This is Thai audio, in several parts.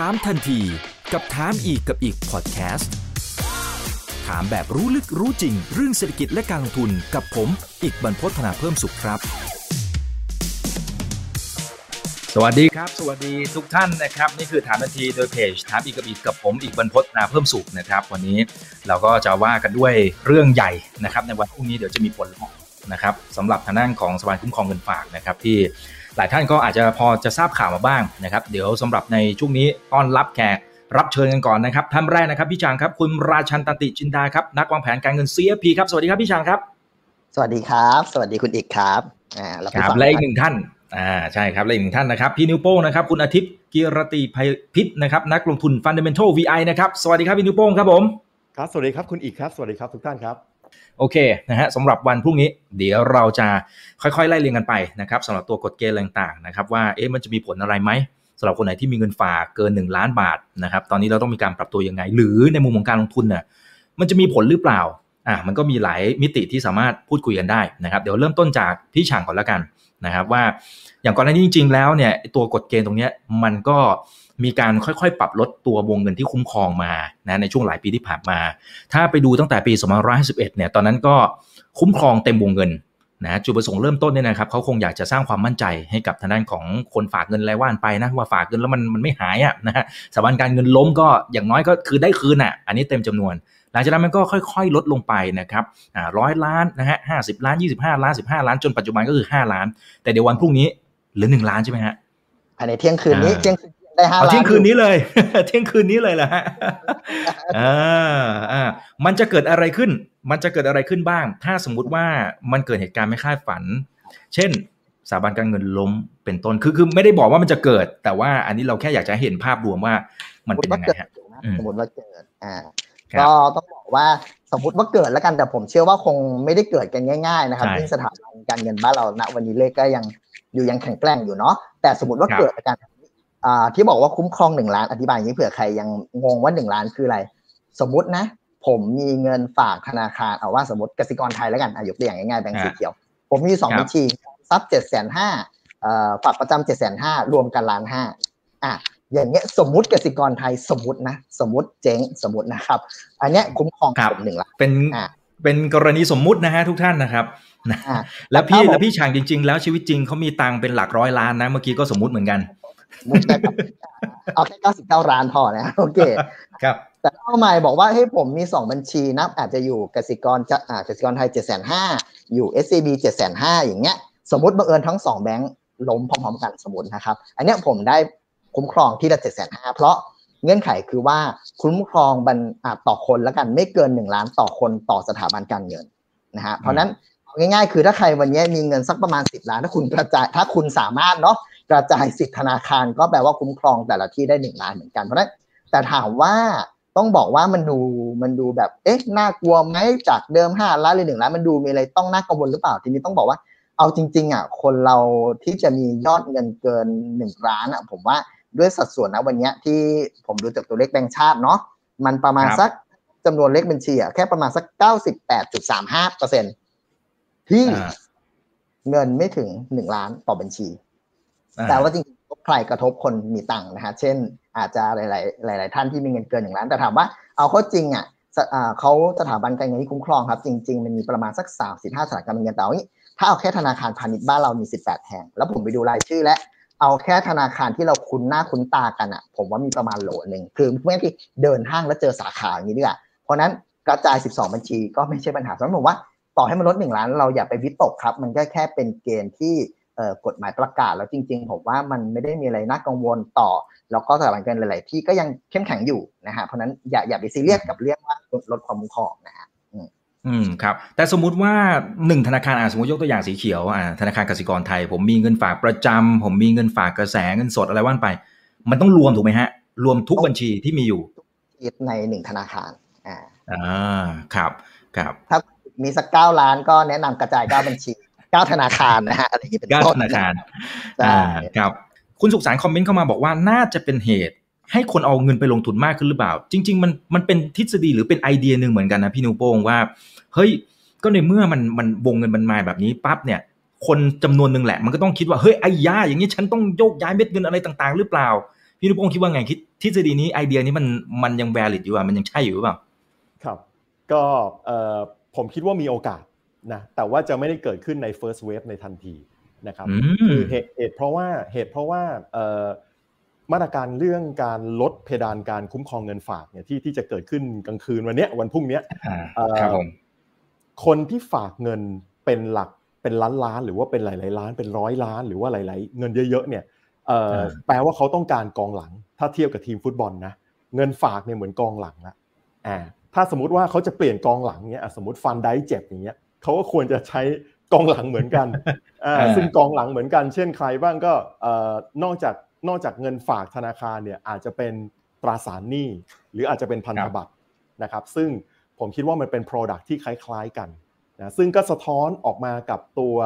ถามทันทีกับถามอีกกับอีกพอดแคสต์ถามแบบรู้ลึกรู้จริง เรื่องเศรษฐกิจและการลงทุนกับผม อีกบรรพฒนาเพิ่มสุขครับ สวัสดีครับ สวัสดีทุกท่านนะครับ นี่คือถามทันทีโดยเพจถามอีกกับอีกกับผมอีกบรรพฒนาเพิ่มสุขนะครับ วันนี้เราก็จะว่ากันด้วยเรื่องใหญ่นะครับ ในวันพรุ่งนี้เดี๋ยวจะมีผลนะครับสำหรับทางด้านของสภาคุ้มครองเงินฝากนะครับที่ หลายท่านก็อาจจะพอจะทราบข่าวมาบ้างนะครับ เดี๋ยวสำหรับในช่วงนี้ต้อนรับแขกรับเชิญกันก่อนนะครับท่านแรกนะครับพี่จางครับ คุณราชันตติจินดาครับนักวางแผนการเงิน CFP ครับสวัสดีครับพี่จางครับ สวัสดีครับ สวัสดีคุณอิกครับอ่าเราครับและอีกหนึ่งท่านอ่าใช่ครับและอีกหนึ่งท่านนะครับพี่นิวโป้งนะครับคุณอาทิตย์กิรติภัยพิษนะครับนักลงทุน Fundamental VI นะครับสวัสดีครับพี่นิวโป้งครับผมครับสวัสดีครับคุณอิกครับ สวัสดีครับทุกท่านครับ โอเคนะฮะสำหรับวันพรุ่งนี้ เดี๋ยวเราจะค่อยๆ ไล่เรียงกันไปนะครับสำหรับตัวกฎเกณฑ์ต่างๆนะครับว่าเอ๊ะมันจะมีผลอะไรไหมสำหรับคนไหนที่มีเงินฝากเกิน 1 ล้านบาทนะครับตอนนี้เราต้องมีการปรับตัวยังไง หรือในมุมของการลงทุนเนี่ยมันจะมีผลหรือเปล่าอะมันก็มีหลายมิติที่สามารถพูดคุยกันได้นะครับเดี๋ยวเริ่มต้นจากพี่ช่างก่อนแล้วกันนะครับว่าอย่างก่อนหน้านี้จริง ๆ แล้วเนี่ยตัวกฎเกณฑ์ตรงนี้มันก็ มีการค่อยๆ ปรับลดตัววงเงินที่คุ้มครองมานะในช่วงหลายปีที่ผ่านมา ถ้าไปดูตั้งแต่ปี2551เนี่ยตอนนั้นก็คุ้มครองเต็มวงเงินนะจุดประสงค์เริ่มต้นเนี่ยนะครับเขาคงอยากจะสร้างความมั่นใจให้กับทางด้านของคนฝากเงินรายว่านไปนะว่าฝากเงินแล้วมันมันไม่หายอะนะฮะสถาบันการเงินล้มก็อย่างน้อยก็คือได้คืนอะอันนี้เต็มจำนวน หลังจากนั้นมันก็ค่อยๆ ลดลงไปนะครับอ่าร้อยล้านนะฮะห้าสิบล้านยี่สิบห้าล้านสิบห้าล้านจนปัจจุบันก็คือห้าล้าน แต่เดี๋ยววันพรุ่งนี้เหลือหนึ่งล้านใช่ไหมฮะภายในเที่ยงคืนนี้อ่าเที่ยงคืน ได้ห้าเอาล้านเที่ยงคืนนี้เลยเที่ยงคืนนี้เลยเหรอฮะอ่าอ่ามันจะเกิดอะไรขึ้น มันจะเกิดอะไรขึ้นบ้าง ถ้าสมมุติว่ามันเกิดเหตุการณ์ไม่คาดฝัน เช่นสถาบันการเงินล้มเป็นต้นคือคือไม่ได้บอกว่ามันจะเกิด แต่ว่าอันนี้เราแค่อยากจะให้เห็นภาพรวมว่ามันเป็นยังไงฮะอืมสมมติว่าเกิดอ่าครับก็ต้องบอกว่าสมมติว่าเกิดแล้วกันแต่ผมเชื่อว่าคงไม่ได้เกิดกันง่าย ๆ นะครับใช่ที่งสถาบันการเงินบ้านเราณวันนี้เลขก็ยังอยู่ยังแข็งแกร่งอยู่เนาะแต่สมมติว่าครับเกิดอาการ อ่าที่บอกว่าคุ้มครองหนึ่งล้านอธิบายอย่างนี้เผื่อใครยังงงว่าหนึ่งล้านคืออะไร สมมตินะ ผมมีเงินฝากธนาคารเอาว่าสมมติกสิกรไทยแล้วกันอายกตัวอย่างง่ายๆแบงก์สีเขียว ผมมีสองครับบัญชีทรัพย์เจ็ดแสนห้าฝากประจำเจ็ดแสนห้ารวมกันล้านห้าอะอย่างเงี้ยสมมุติกสิกรไทยสมมตินะสมมติเจ๊งสมมตินะครับ อันเนี้ยคุ้มครองครับผมหนึ่งล้านเป็นอ่าเป็นกรณีสมมุตินะฮะทุกท่านนะครับนะอ่าแล้วพี่ครับผมแล้วพี่ช่างจริง ๆ แล้วชีวิตจริงเขามีตังค์เป็นหลักร้อยล้านนะเมื่อกี้ก็สมมุติเหมือนกัน สมมุตินะครับเอาแค่เก้าสิบเก้าล้านพอนะโอเค ครับ แต่เข้าใหม่บอกว่าให้ยผมมีสองบัญชีนะอาจจะอยู่กสิกรจะอ่ากสิกรไทยเจ็ดแสนห้าอยู่ SCB เจ็ดแสนห้าอย่างเงี้ย สมมติบังเอิญทั้งสองแบงค์ล้มพร้อมๆกันสมมตินะครับ อันเนี้ยผมได้คุ้มครองที่ละเจ็ดแสนห้าเพราะเงื่อนไขคือว่าคุ้มครองบันอ่าต่อคนแล้วกันไม่เกินหนึ่งล้านต่อคนต่อสถาบันการเงินนะฮะเพราะฉะนั้นเอาง่ายๆ คือถ้าใครวันนี้มีเงินสักประมาณสิบล้าน ถ้าคุณกระจายถ้าคุณสามารถเนาะ กระจายสิทธิธนาคารก็แปลว่าคุ้มครองแต่ละที่ได้หนึ่งล้านเหมือนกันเพราะฉะนั้นแต่ถามว่าต้องบอกว่ามันดูมันดูแบบเอ๊ะน่ากลัวไหมจากเดิมห้าล้านเลยหนึ่งล้านมันดูมีอะไรต้องน่ากังวลหรือเปล่าทีนี้ต้องบอกว่าเอาจริง ๆอะคนเราที่จะมียอดเงินเกินหนึ่งล้านอะผมว่าด้วยสัดส่วนนะวันเนี้ยที่ผมดูจากตัวเลขแบงก์ชาติเนาะมันประมาณครับสักจำนวนเลขบัญชีอะแค่ประมาณสักเก้าสิบแปดจุดสามห้าเปอร์เซ็นที่อ่าเงินไม่ถึงหนึ่งล้านต่อบัญชีอ่า แต่ว่าจริงๆใครกระทบคนมีตังค์นะฮะเช่น อาจจะหลาย ๆ หลาย ๆ ท่านที่มีเงินเกินหนึ่งล้านแต่ถามว่าเอาเข้าจริงอะเขาสถาบันการเงินที่คุ้มครองครับ จริง ๆ มันมีประมาณสักสามสิบห้าสถาบันการเงินแต่เอางี้ถ้าเอาแค่ธนาคารพาณิชย์บ้านเรามีสิบแปดแห่งแล้วผมไปดูรายชื่อและเอาแค่ธนาคารที่เราคุ้นหน้าคุ้นตากันอะ ผมว่ามีประมาณโหลหนึ่งคือเมื่อกี้เดินห้างแล้วเจอสาขาอย่างนี้ดีกว่าเพราะนั้นกระจาย 12 บัญชีก็ไม่ใช่ปัญหาสำหรับผมว่าต่อให้มันลดหนึ่งล้านเราอย่าไปวิตกครับ มันก็แค่เป็นเกณฑ์ที่ กฎหมายประกาศแล้วจริง ๆ ผมว่ามันไม่ได้มีอะไรน่ากังวลต่อ แล้วก็สถาบันการเงินหลาย ๆ ที่ก็ยังเข้มแข็งอยู่นะฮะเพราะฉะนั้นอย่าอย่าไปซีเรียสกับเรื่องว่าลดความคุ้มครองนะฮะอืมครับแต่สมมุติว่าหนึ่งธนาคารอ่าสมมติยกตัวอย่างสีเขียวอ่าธนาคารกสิกรไทย ผมมีเงินฝากประจำผมมีเงินฝากกระแสเงินสดอะไรว่านไป มันต้องรวมถูกไหมฮะ รวมทุกบัญชีที่มีอยู่ในหนึ่งธนาคารอ่าอ่าครับครับถ้ามีสักเก้าล้านก็แนะนำกระจายเก้าบัญชี เก้าธนาคารนะฮะอะไรอย่างนี้เป็นก้าต้นธนาคารใช่อ่าครับ คุณสุขสารคอมเมนต์เข้ามาบอกว่าน่าจะเป็นเหตุให้คนเอาเงินไปลงทุนมากขึ้นหรือเปล่า จริง ๆ มันมันเป็นทฤษฎีหรือเป็นไอเดียหนึ่งเหมือนกันนะพี่นิวโป้งว่า เฮ้ยก็ในเมื่อมันมันวงเงินมันมาแบบนี้ปั๊บเนี่ย คนจำนวนหนึ่งแหละ มันก็ต้องคิดว่าเฮ้ยไอ้ยาอย่างนี้ฉันต้องโยกย้ายเม็ดเงินอะไรต่าง ๆ หรือเปล่า พี่นุพงศ์คิดว่าไงคิดทฤษฎีนี้ไอเดียนี้มันมันยังแวลิดอยู่อะมันยังใช่อยู่หรือเปล่า ครับ ก็เอ่อผมคิดว่ามีโอกาส นะแต่ว่าจะไม่ได้เกิดขึ้นใน first wave ในทันทีนะครับอืมคือเหตุเหตุเพราะว่าเหตุเพราะว่าเอ่อมาตรการเรื่องการลดเพดานการคุ้มครองเงินฝากเนี่ยที่ที่จะเกิดขึ้นกลางคืนวันเนี้ยวันพรุ่งเนี้ยอ่าเอ่อครับผมคนที่ฝากเงินเป็นหลักเป็นล้านล้านๆหรือว่าเป็นหลายๆล้านเป็นร้อยล้าน หรือว่าหลาย ๆ เงินเยอะๆเนี่ยเอ่อแปลว่าเขาต้องการกองหลัง ถ้าเทียบกับทีมฟุตบอลนะเงินฝากเนี่ยเหมือนกองหลังละอ่าถ้าสมมติว่าเขาจะเปลี่ยนกองหลังเนี่ยอะสมมติฟันได้เจ็บอย่างเงี้ย เขาก็ควรจะใช้กองหลังเหมือนกันอ่าอ่าซึ่งกองหลังเหมือนกัน เช่นใครบ้างก็เอ่อนอกจากนอกจากเงินฝากธนาคารเนี่ยอาจจะเป็นตราสารหนี้หรืออาจจะเป็นพันธบัตรนะครับซึ่งผมคิดว่ามันเป็น Product ที่คล้ายๆกันนะซึ่งก็สะท้อนออกมากับตัว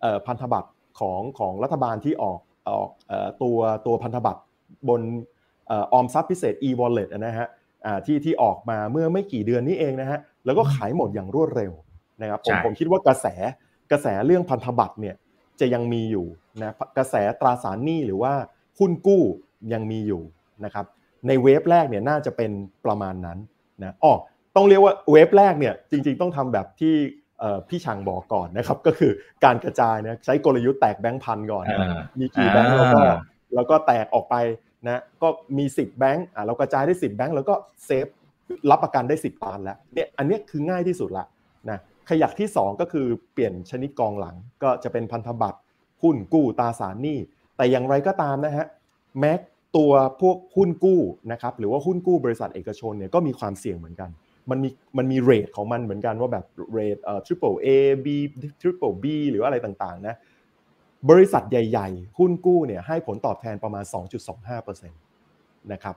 เอ่อพันธบัตรของของรัฐบาลที่ออกออกเอ่อตัวตัวพันธบัตรบนเออออมทรัพย์พิเศษ e-wallet นะฮะอ่าที่ที่ออกมาเมื่อไม่กี่เดือนนี้เองนะฮะแล้วก็ขายหมดอย่างรวดเร็ว นะครับผมใช่ผมคิดว่ากระแสกระแสเรื่องพันธบัตรเนี่ยจะยังมีอยู่นะกระแสตราสารหนี้หรือว่าหุ้นกู้ยังมีอยู่นะครับในเวฟแรกเนี่ยน่าจะเป็นประมาณนั้นนะอ๋อต้องเรียกว่าเวฟแรกเนี่ยจริง ๆ ต้องทำแบบที่เอ่อพี่ช่างบอกก่อนนะครับก็คือการกระจายนะใช้กลยุทธ์แตกแบงค์พันก่อนนะอ่ามีกี่แบงค์แล้วก็อ่าแล้วก็แตกออกไปนะก็มี 10 แบงค์อะเรากระจายได้ 10 แบงค์แล้วก็เซฟรับประกันได้ 10 ล้านแล้วเนี่ยอันเนี้ยคือง่ายที่สุดละนะ ขยักที่ 2 ก็คือเปลี่ยนชนิดกองหลัง ก็จะเป็นพันธบัตรหุ้นกู้ตราสารหนี้ แต่อย่างไรก็ตามนะฮะแม้ตัวพวกหุ้นกู้นะครับหรือว่าหุ้นกู้บริษัทเอกชนเนี่ยก็มีความเสี่ยงเหมือนกัน มันมีมันมีเรทของมันเหมือนกันว่าแบบเรทเอ่อ triple A B triple B หรืออะไรต่างๆนะบริษัทใหญ่ๆ หุ้นกู้เนี่ยให้ผลตอบแทนประมาณ 2.25%นะครับ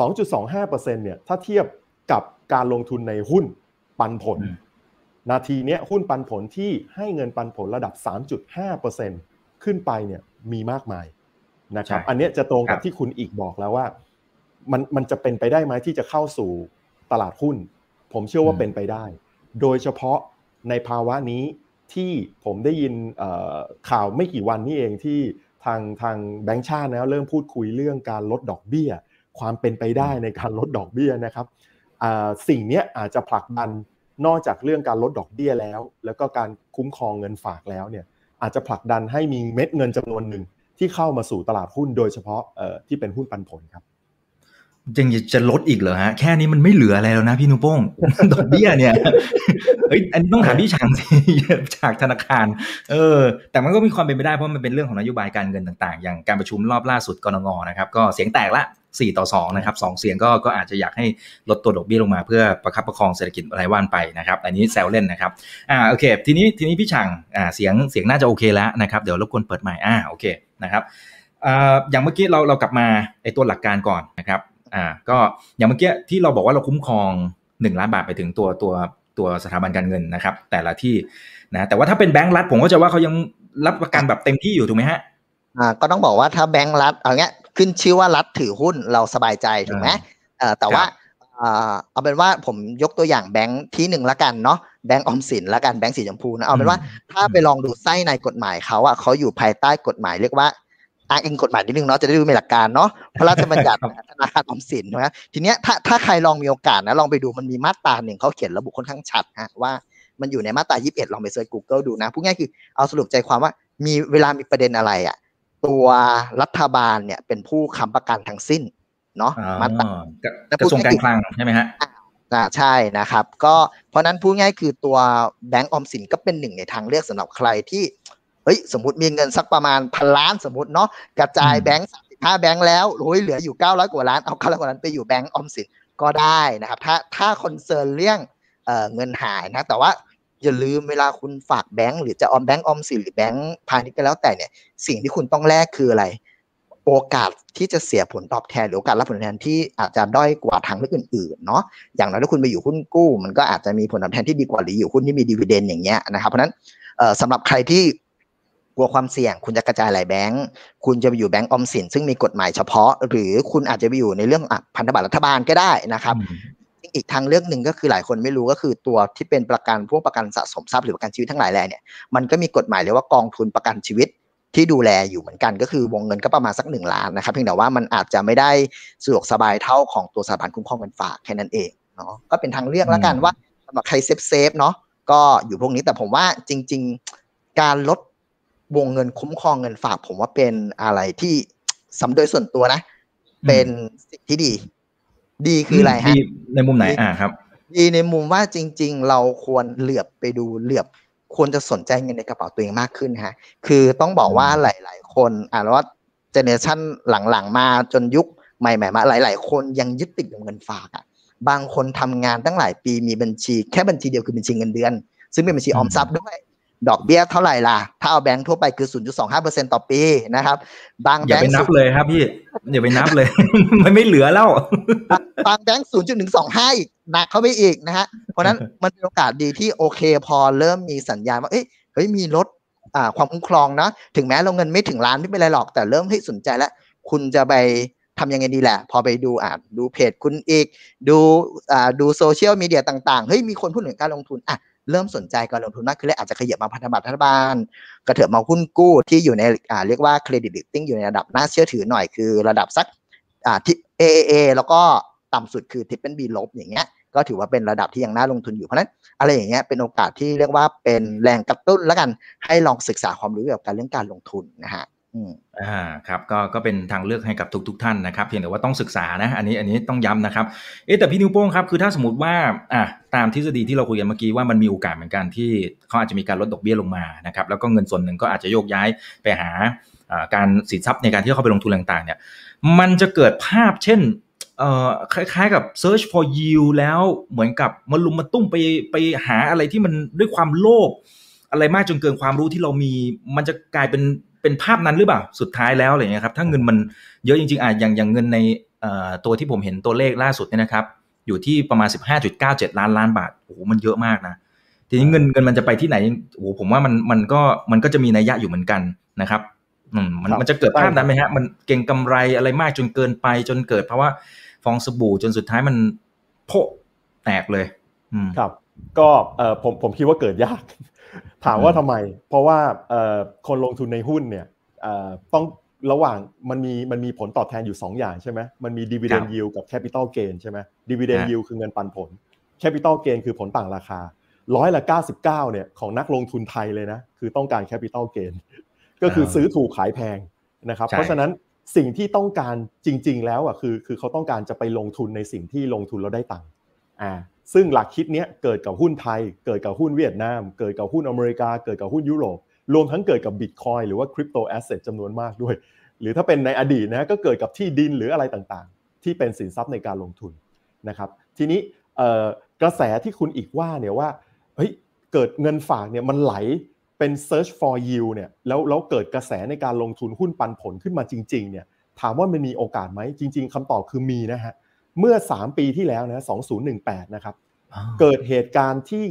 2.25%เนี่ยถ้าเทียบกับการลงทุนในหุ้นปันผล นาทีเนี้ยหุ้นปันผลที่ให้เงินปันผลระดับ 3.5%ขึ้นไปเนี่ยมีมากมายนะครับใช่อันเนี้ยจะตรงกับครับที่คุณอีกบอกแล้วว่า มันมันจะเป็นไปได้ไหมที่จะเข้าสู่ตลาดหุ้น ผมเชื่อว่าเป็นไปได้ โดยเฉพาะในภาวะนี้ที่ผมได้ยินเอ่อข่าวไม่กี่วันนี้เองที่ทางทางแบงก์ชาตินะเริ่มพูดคุยเรื่องการลดดอกเบี้ย ความเป็นไปได้ในการลดดอกเบี้ยนะครับอ่าสิ่งเนี้ยอาจจะผลักดัน นอกจากเรื่องการลดดอกเบี้ยแล้ว แล้วก็การคุ้มครองเงินฝากแล้วเนี่ยอาจจะผลักดันให้มีเม็ดเงินจำนวนหนึ่งที่เข้ามาสู่ตลาดหุ้นโดยเฉพาะที่เป็นหุ้นปันผลครับ ยังจะลดอีกเหรอฮะ แค่นี้มันไม่เหลืออะไรแล้วนะพี่นุโป้งดอกเบี้ยเนี่ยเฮ้ยอันนี้ต้องถามพี่ช่างสิจากธนาคาร เออ แต่มันก็มีความเป็นไปได้เพราะมันเป็นเรื่องของนโยบายการเงินต่างๆ อย่างการประชุมรอบล่าสุดกรงงนะครับ ก็เสียงแตกละ4ต่อ2นะครับสองเสียงก็ก็อาจจะอยากให้ลดตัวดอกเบี้ยลงมาเพื่อประคับประคองเศรษฐกิจรายวันไปนะครับอันนี้แซวเล่นนะครับอ่าโอเค ทีนี้ทีนี้พี่ช่างอ่าเสียงเสียงน่าจะโอเคแล้วนะครับเดี๋ยวรบกวนเปิดใหม่อ่าโอเคนะครับอ่าอย่างเมื่อกี้เราเรากลับมาไอ้ตัวหลักการก่อนนะครับ อ่าก็อย่างเมื่อกี้ที่เราบอกว่าเราคุ้มครอง 1 ล้านบาทไปถึงตัวตัวตัวสถาบันการเงินนะครับ แต่ละที่นะแต่ว่าถ้าเป็นแบงก์รัฐผมก็จะว่าเขายังรับประกันแบบเต็มที่อยู่ถูกไหมฮะอ่าก็ต้องบอกว่าถ้าแบงก์รัฐเอาเงี้ยขึ้นชื่อว่ารัฐถือหุ้นเราสบายใจถูกไหมอ่าเอ่อแต่ครับว่าอ่าเอาเป็นว่าผมยกตัวอย่างแบงก์ที่หนึ่งละกันเนาะแบงก์ออมสินละกันแบงก์สีชมพูนะเอาเป็นว่าถ้าไปลองดูไส้ในกฎหมายเขาอะเขาอยู่ภายใต้กฎหมายเรียกว่า อ้างอิงกฎหมายนิดนึงเนาะจะได้ดูมีหลักการเนาะพระราชบัญญัติธนาคารออมสินนะทีเนี้ยถ้าถ้าใครลองมีโอกาสนะลองไปดูมันมีมาตราหนึ่งเขาเขียนระบุค่อนข้างชัดฮะว่ามันอยู่ในมาตรา21 ลองไปเซิร์ช Google ดูนะพูดง่ายคือเอาสรุปใจความว่ามีเวลามีประเด็นอะไรอะตัวรัฐบาลเนี่ยเป็นผู้ค้ำประกันทั้งสิ้นเนาะอ๋อมาตรากระทรวงการคลังใช่ไหมฮะอ่าใช่นะครับ ก็เพราะนั้นพูดง่ายคือตัวแบงก์ออมสินก็เป็นหนึ่งในทางเลือกสำหรับใครที่ เฮ้ยสมมติมีเงินสักประมาณพันล้านสมมติเนาะกระจายอืมแบงก์สามสิบห้าแบงก์แล้วโอ้ยเหลืออยู่เก้าร้อยกว่าล้านเอาเก้าร้อยกว่าล้านไปอยู่แบงก์ออมสินก็ได้นะครับถ้าถ้า concern เรื่องเอ่อเงินหายนะแต่ว่าอย่าลืมเวลาคุณฝากแบงก์หรือจะออมแบงก์ออมสินหรือแบงก์พาณิชย์ก็แล้วแต่เนี่ยสิ่งที่คุณต้องแลกคืออะไร โอกาสที่จะเสียผลตอบแทนหรือโอกาสรับผลตอบแทนที่อาจจะด้อยกว่าทางเลือกอื่นๆเนาะอย่างน้อยถ้าคุณไปอยู่หุ้นกู้ มันก็อาจจะมีผลตอบแทนที่ดีกว่าหรืออยู่หุ้นที่มีดีเวเดนอย่างเงี้ยนะครับเพราะฉะนั้นเอ่อสำหรับใครที่ก ลัวความเสี่ยง คุณจะกระจายหลายแบงก์คุณจะไปอยู่แบงก์ออมสินซึ่งมีกฎหมายเฉพาะ หรือคุณอาจจะไปอยู่ในเรื่องอะพันธบัตรรัฐบาลก็ได้นะครับ อีกทางเลือกหนึ่งก็คือหลายคนไม่รู้ก็คือตัวที่เป็นประกันพวกประกันสะสมทรัพย์หรือประกันชีวิตทั้งหลายแหล่เนี่ยมันก็มีกฎหมายเรียกว่ากองทุนประกันชีวิตที่ดูแลอยู่เหมือนกันก็คือวงเงินก็ประมาณสักหนึ่งล้านนะครับเพียงแต่ว่ามันอาจจะไม่ได้สะดวกสบายเท่าของตัวสถาบันคุ้มครองเงินฝากแค่นั้นเองเนาะก็เป็นทางเลือกแล้วกันว่าสำหรับใคร safe safe เนาะก็อยู่พวกนี้แต่ผมว่าจริง ๆ การลด วงเงินคุ้มครองเงินฝาก ผมว่าเป็นอะไรที่สำโดยส่วนตัวนะ เป็นสิ่งที่ดี ดีคืออะไรฮะในมุมไหนอ่าครับ ดีในมุมว่าจริง ๆ เราควรเหลือบไปดูเหลือบควรจะสนใจเงินในกระเป๋าตัวเองมากขึ้นฮะ คือต้องบอกว่าหลาย ๆ คนอ่านว่าเจเนอเรชันหลัง ๆ มาจนยุคใหม่ ๆ มา หลาย ๆ คนยังยึดติดกับเงินฝากอะ บางคนทำงานตั้งหลายปีมีบัญชี แค่บัญชีเดียวคือบัญชีเงินเดือน ซึ่งเป็นบัญชีออมทรัพย์ด้วย ดอกเบี้ยเท่าไหร่ล่ะ ถ้าเอาแบงค์ทั่วไปคือ 0.25%ต่อปีนะครับ บางแบงก์อย่าไปนับเลยครับพี่ อย่าไปนับเลย มันไม่เหลือแล้ว บางแบงก์ 0.125 อีกหนักเข้าไปอีกนะฮะ เพราะนั้นมันเป็นโอกาสดีที่โอเคพอเริ่มมีสัญญาณว่า เอ้ย เฮ้ย มีลดความคุ้มครองนะ ถึงแม้เราเงินไม่ถึงล้านไม่เป็นไรหรอก แต่เริ่มให้สนใจแล้ว คุณจะไปทำยังไงดีแหละ พอไปดูอ่าดูเพจคุณอิก ดูอ่าดูโซเชียลมีเดียต่าง ๆ เฮ้ย มีคนพูดถึงการลงทุนอะ เริ่มสนใจการลงทุนมากขึ้นแล้วอาจจะขยับมาพันธบัตรรัฐบาล กระเถิบมาหุ้นกู้ที่อยู่ในอ่าเรียกว่า credit rating อยู่ในระดับน่าเชื่อถือหน่อยคือระดับสักอ่าที่ AAA แล้วก็ต่ำสุดคือ triple B ลบอย่างเงี้ยก็ถือว่าเป็นระดับที่ยังน่าลงทุนอยู่เพราะนั้นอะไรอย่างเงี้ยเป็นโอกาสที่เรียกว่าเป็นแรงกระตุ้นแล้วกันให้ลองศึกษาความรู้เกี่ยวกับการเรื่องการลงทุนนะฮะ อ่าครับก็ก็เป็นทางเลือกให้กับทุกๆทท่านนะครับ เพียงแต่ว่าต้องศึกษานะอันนี้อันนี้ต้องย้ำนะครับเอ๊แต่พี่นิวโป้งครับคือถ้าสมมติว่าอ่าตามทฤษฎีที่เราคุยกันเมื่อกี้ว่ามันมีโอกาสเหมือนกันที่เขาอาจจะมีการลดดอกเบี้ยลงมานะครับแล้วก็เงินส่วนหนึ่งก็อาจจะโยกย้ายไปหาการสินทรัพย์ในการที่เขาไปลงทุนต่างๆ เนี่ยมันจะเกิดภาพเช่นเอ่อคล้ายๆกับ search for yield แล้วเหมือนกับมาลุมมาตุ้มไปไปหาอะไรที่มันด้วยความโลภอะไรมากจนเกินความรู้ที่เรามีมันจะกลายเป็น เป็นภาพนั้นหรือเปล่าสุดท้ายแล้วอะไรเงี้ยครับถ้าเงินมันเยอะจริงๆอะอย่างอย่างเงินในตัวที่ผมเห็นตัวเลขล่าสุดเนี่ยนะครับ อยู่ที่ประมาณ 15.97 ล้านล้านบาทโอ้โหมันเยอะมากนะทีนี้เงินเงินมันจะไปที่ไหนโอ้โหผมว่ามันมันก็มันก็จะมีนัยยะอยู่เหมือนกันนะครับอืมมันมันจะเกิดภาพนั้นไหมฮะมันเก่งกำไรอะไรมากจนเกินไปจนเกิด เพราะว่าฟองสบู่จนสุดท้ายมันโพแตกเลยครับ ก็เออผมผมคิดว่าเกิดยาก ถามว่าทำไม เพราะว่าเออคนลงทุนในหุ้นเนี่ยเออต้องระหว่างมันมีมันมีผลตอบแทนอยู่ 2 อย่างใช่ไหมมันมี dividend yield กับ capital gain ใช่ไหม dividend yield คือเงินปันผล capital gain คือผลต่างราคาร้อยละ99เนี่ยของนักลงทุนไทยเลยนะคือต้องการ capital gain ก็คือซื้อถูกขายแพงนะครับเพราะฉะนั้นสิ่งที่ต้องการจริง ๆ แล้วอะคือคือเขาต้องการจะไปลงทุนในสิ่งที่ลงทุนแล้วได้ตังค์อ่า ซึ่งหลักคิดนี้เกิดกับหุ้นไทย เกิดกับหุ้นเวียดนาม เกิดกับหุ้นอเมริกา เกิดกับหุ้นยุโรป รวมทั้งเกิดกับบิตคอยหรือว่าคริปโตแอสเซทจำนวนมากด้วย หรือถ้าเป็นในอดีตนะก็เกิดกับที่ดินหรืออะไรต่างๆ ที่เป็นสินทรัพย์ในการลงทุนนะครับ ทีนี้กระแสที่คุณอีกว่าเนี่ยว่าเฮ้ยเกิดเงินฝากเนี่ยมันไหลเป็น search for yield เนี่ยแล้วแล้วเกิดกระแสในการลงทุนหุ้นปันผลขึ้นมาจริงๆเนี่ยถามว่ามันมีโอกาสไหมจริง ๆคำตอบคือมีนะฮะเเมื่อ 3 ปีที่แล้วนะ2018 นะครับ เกิดเหตุการณ์ที่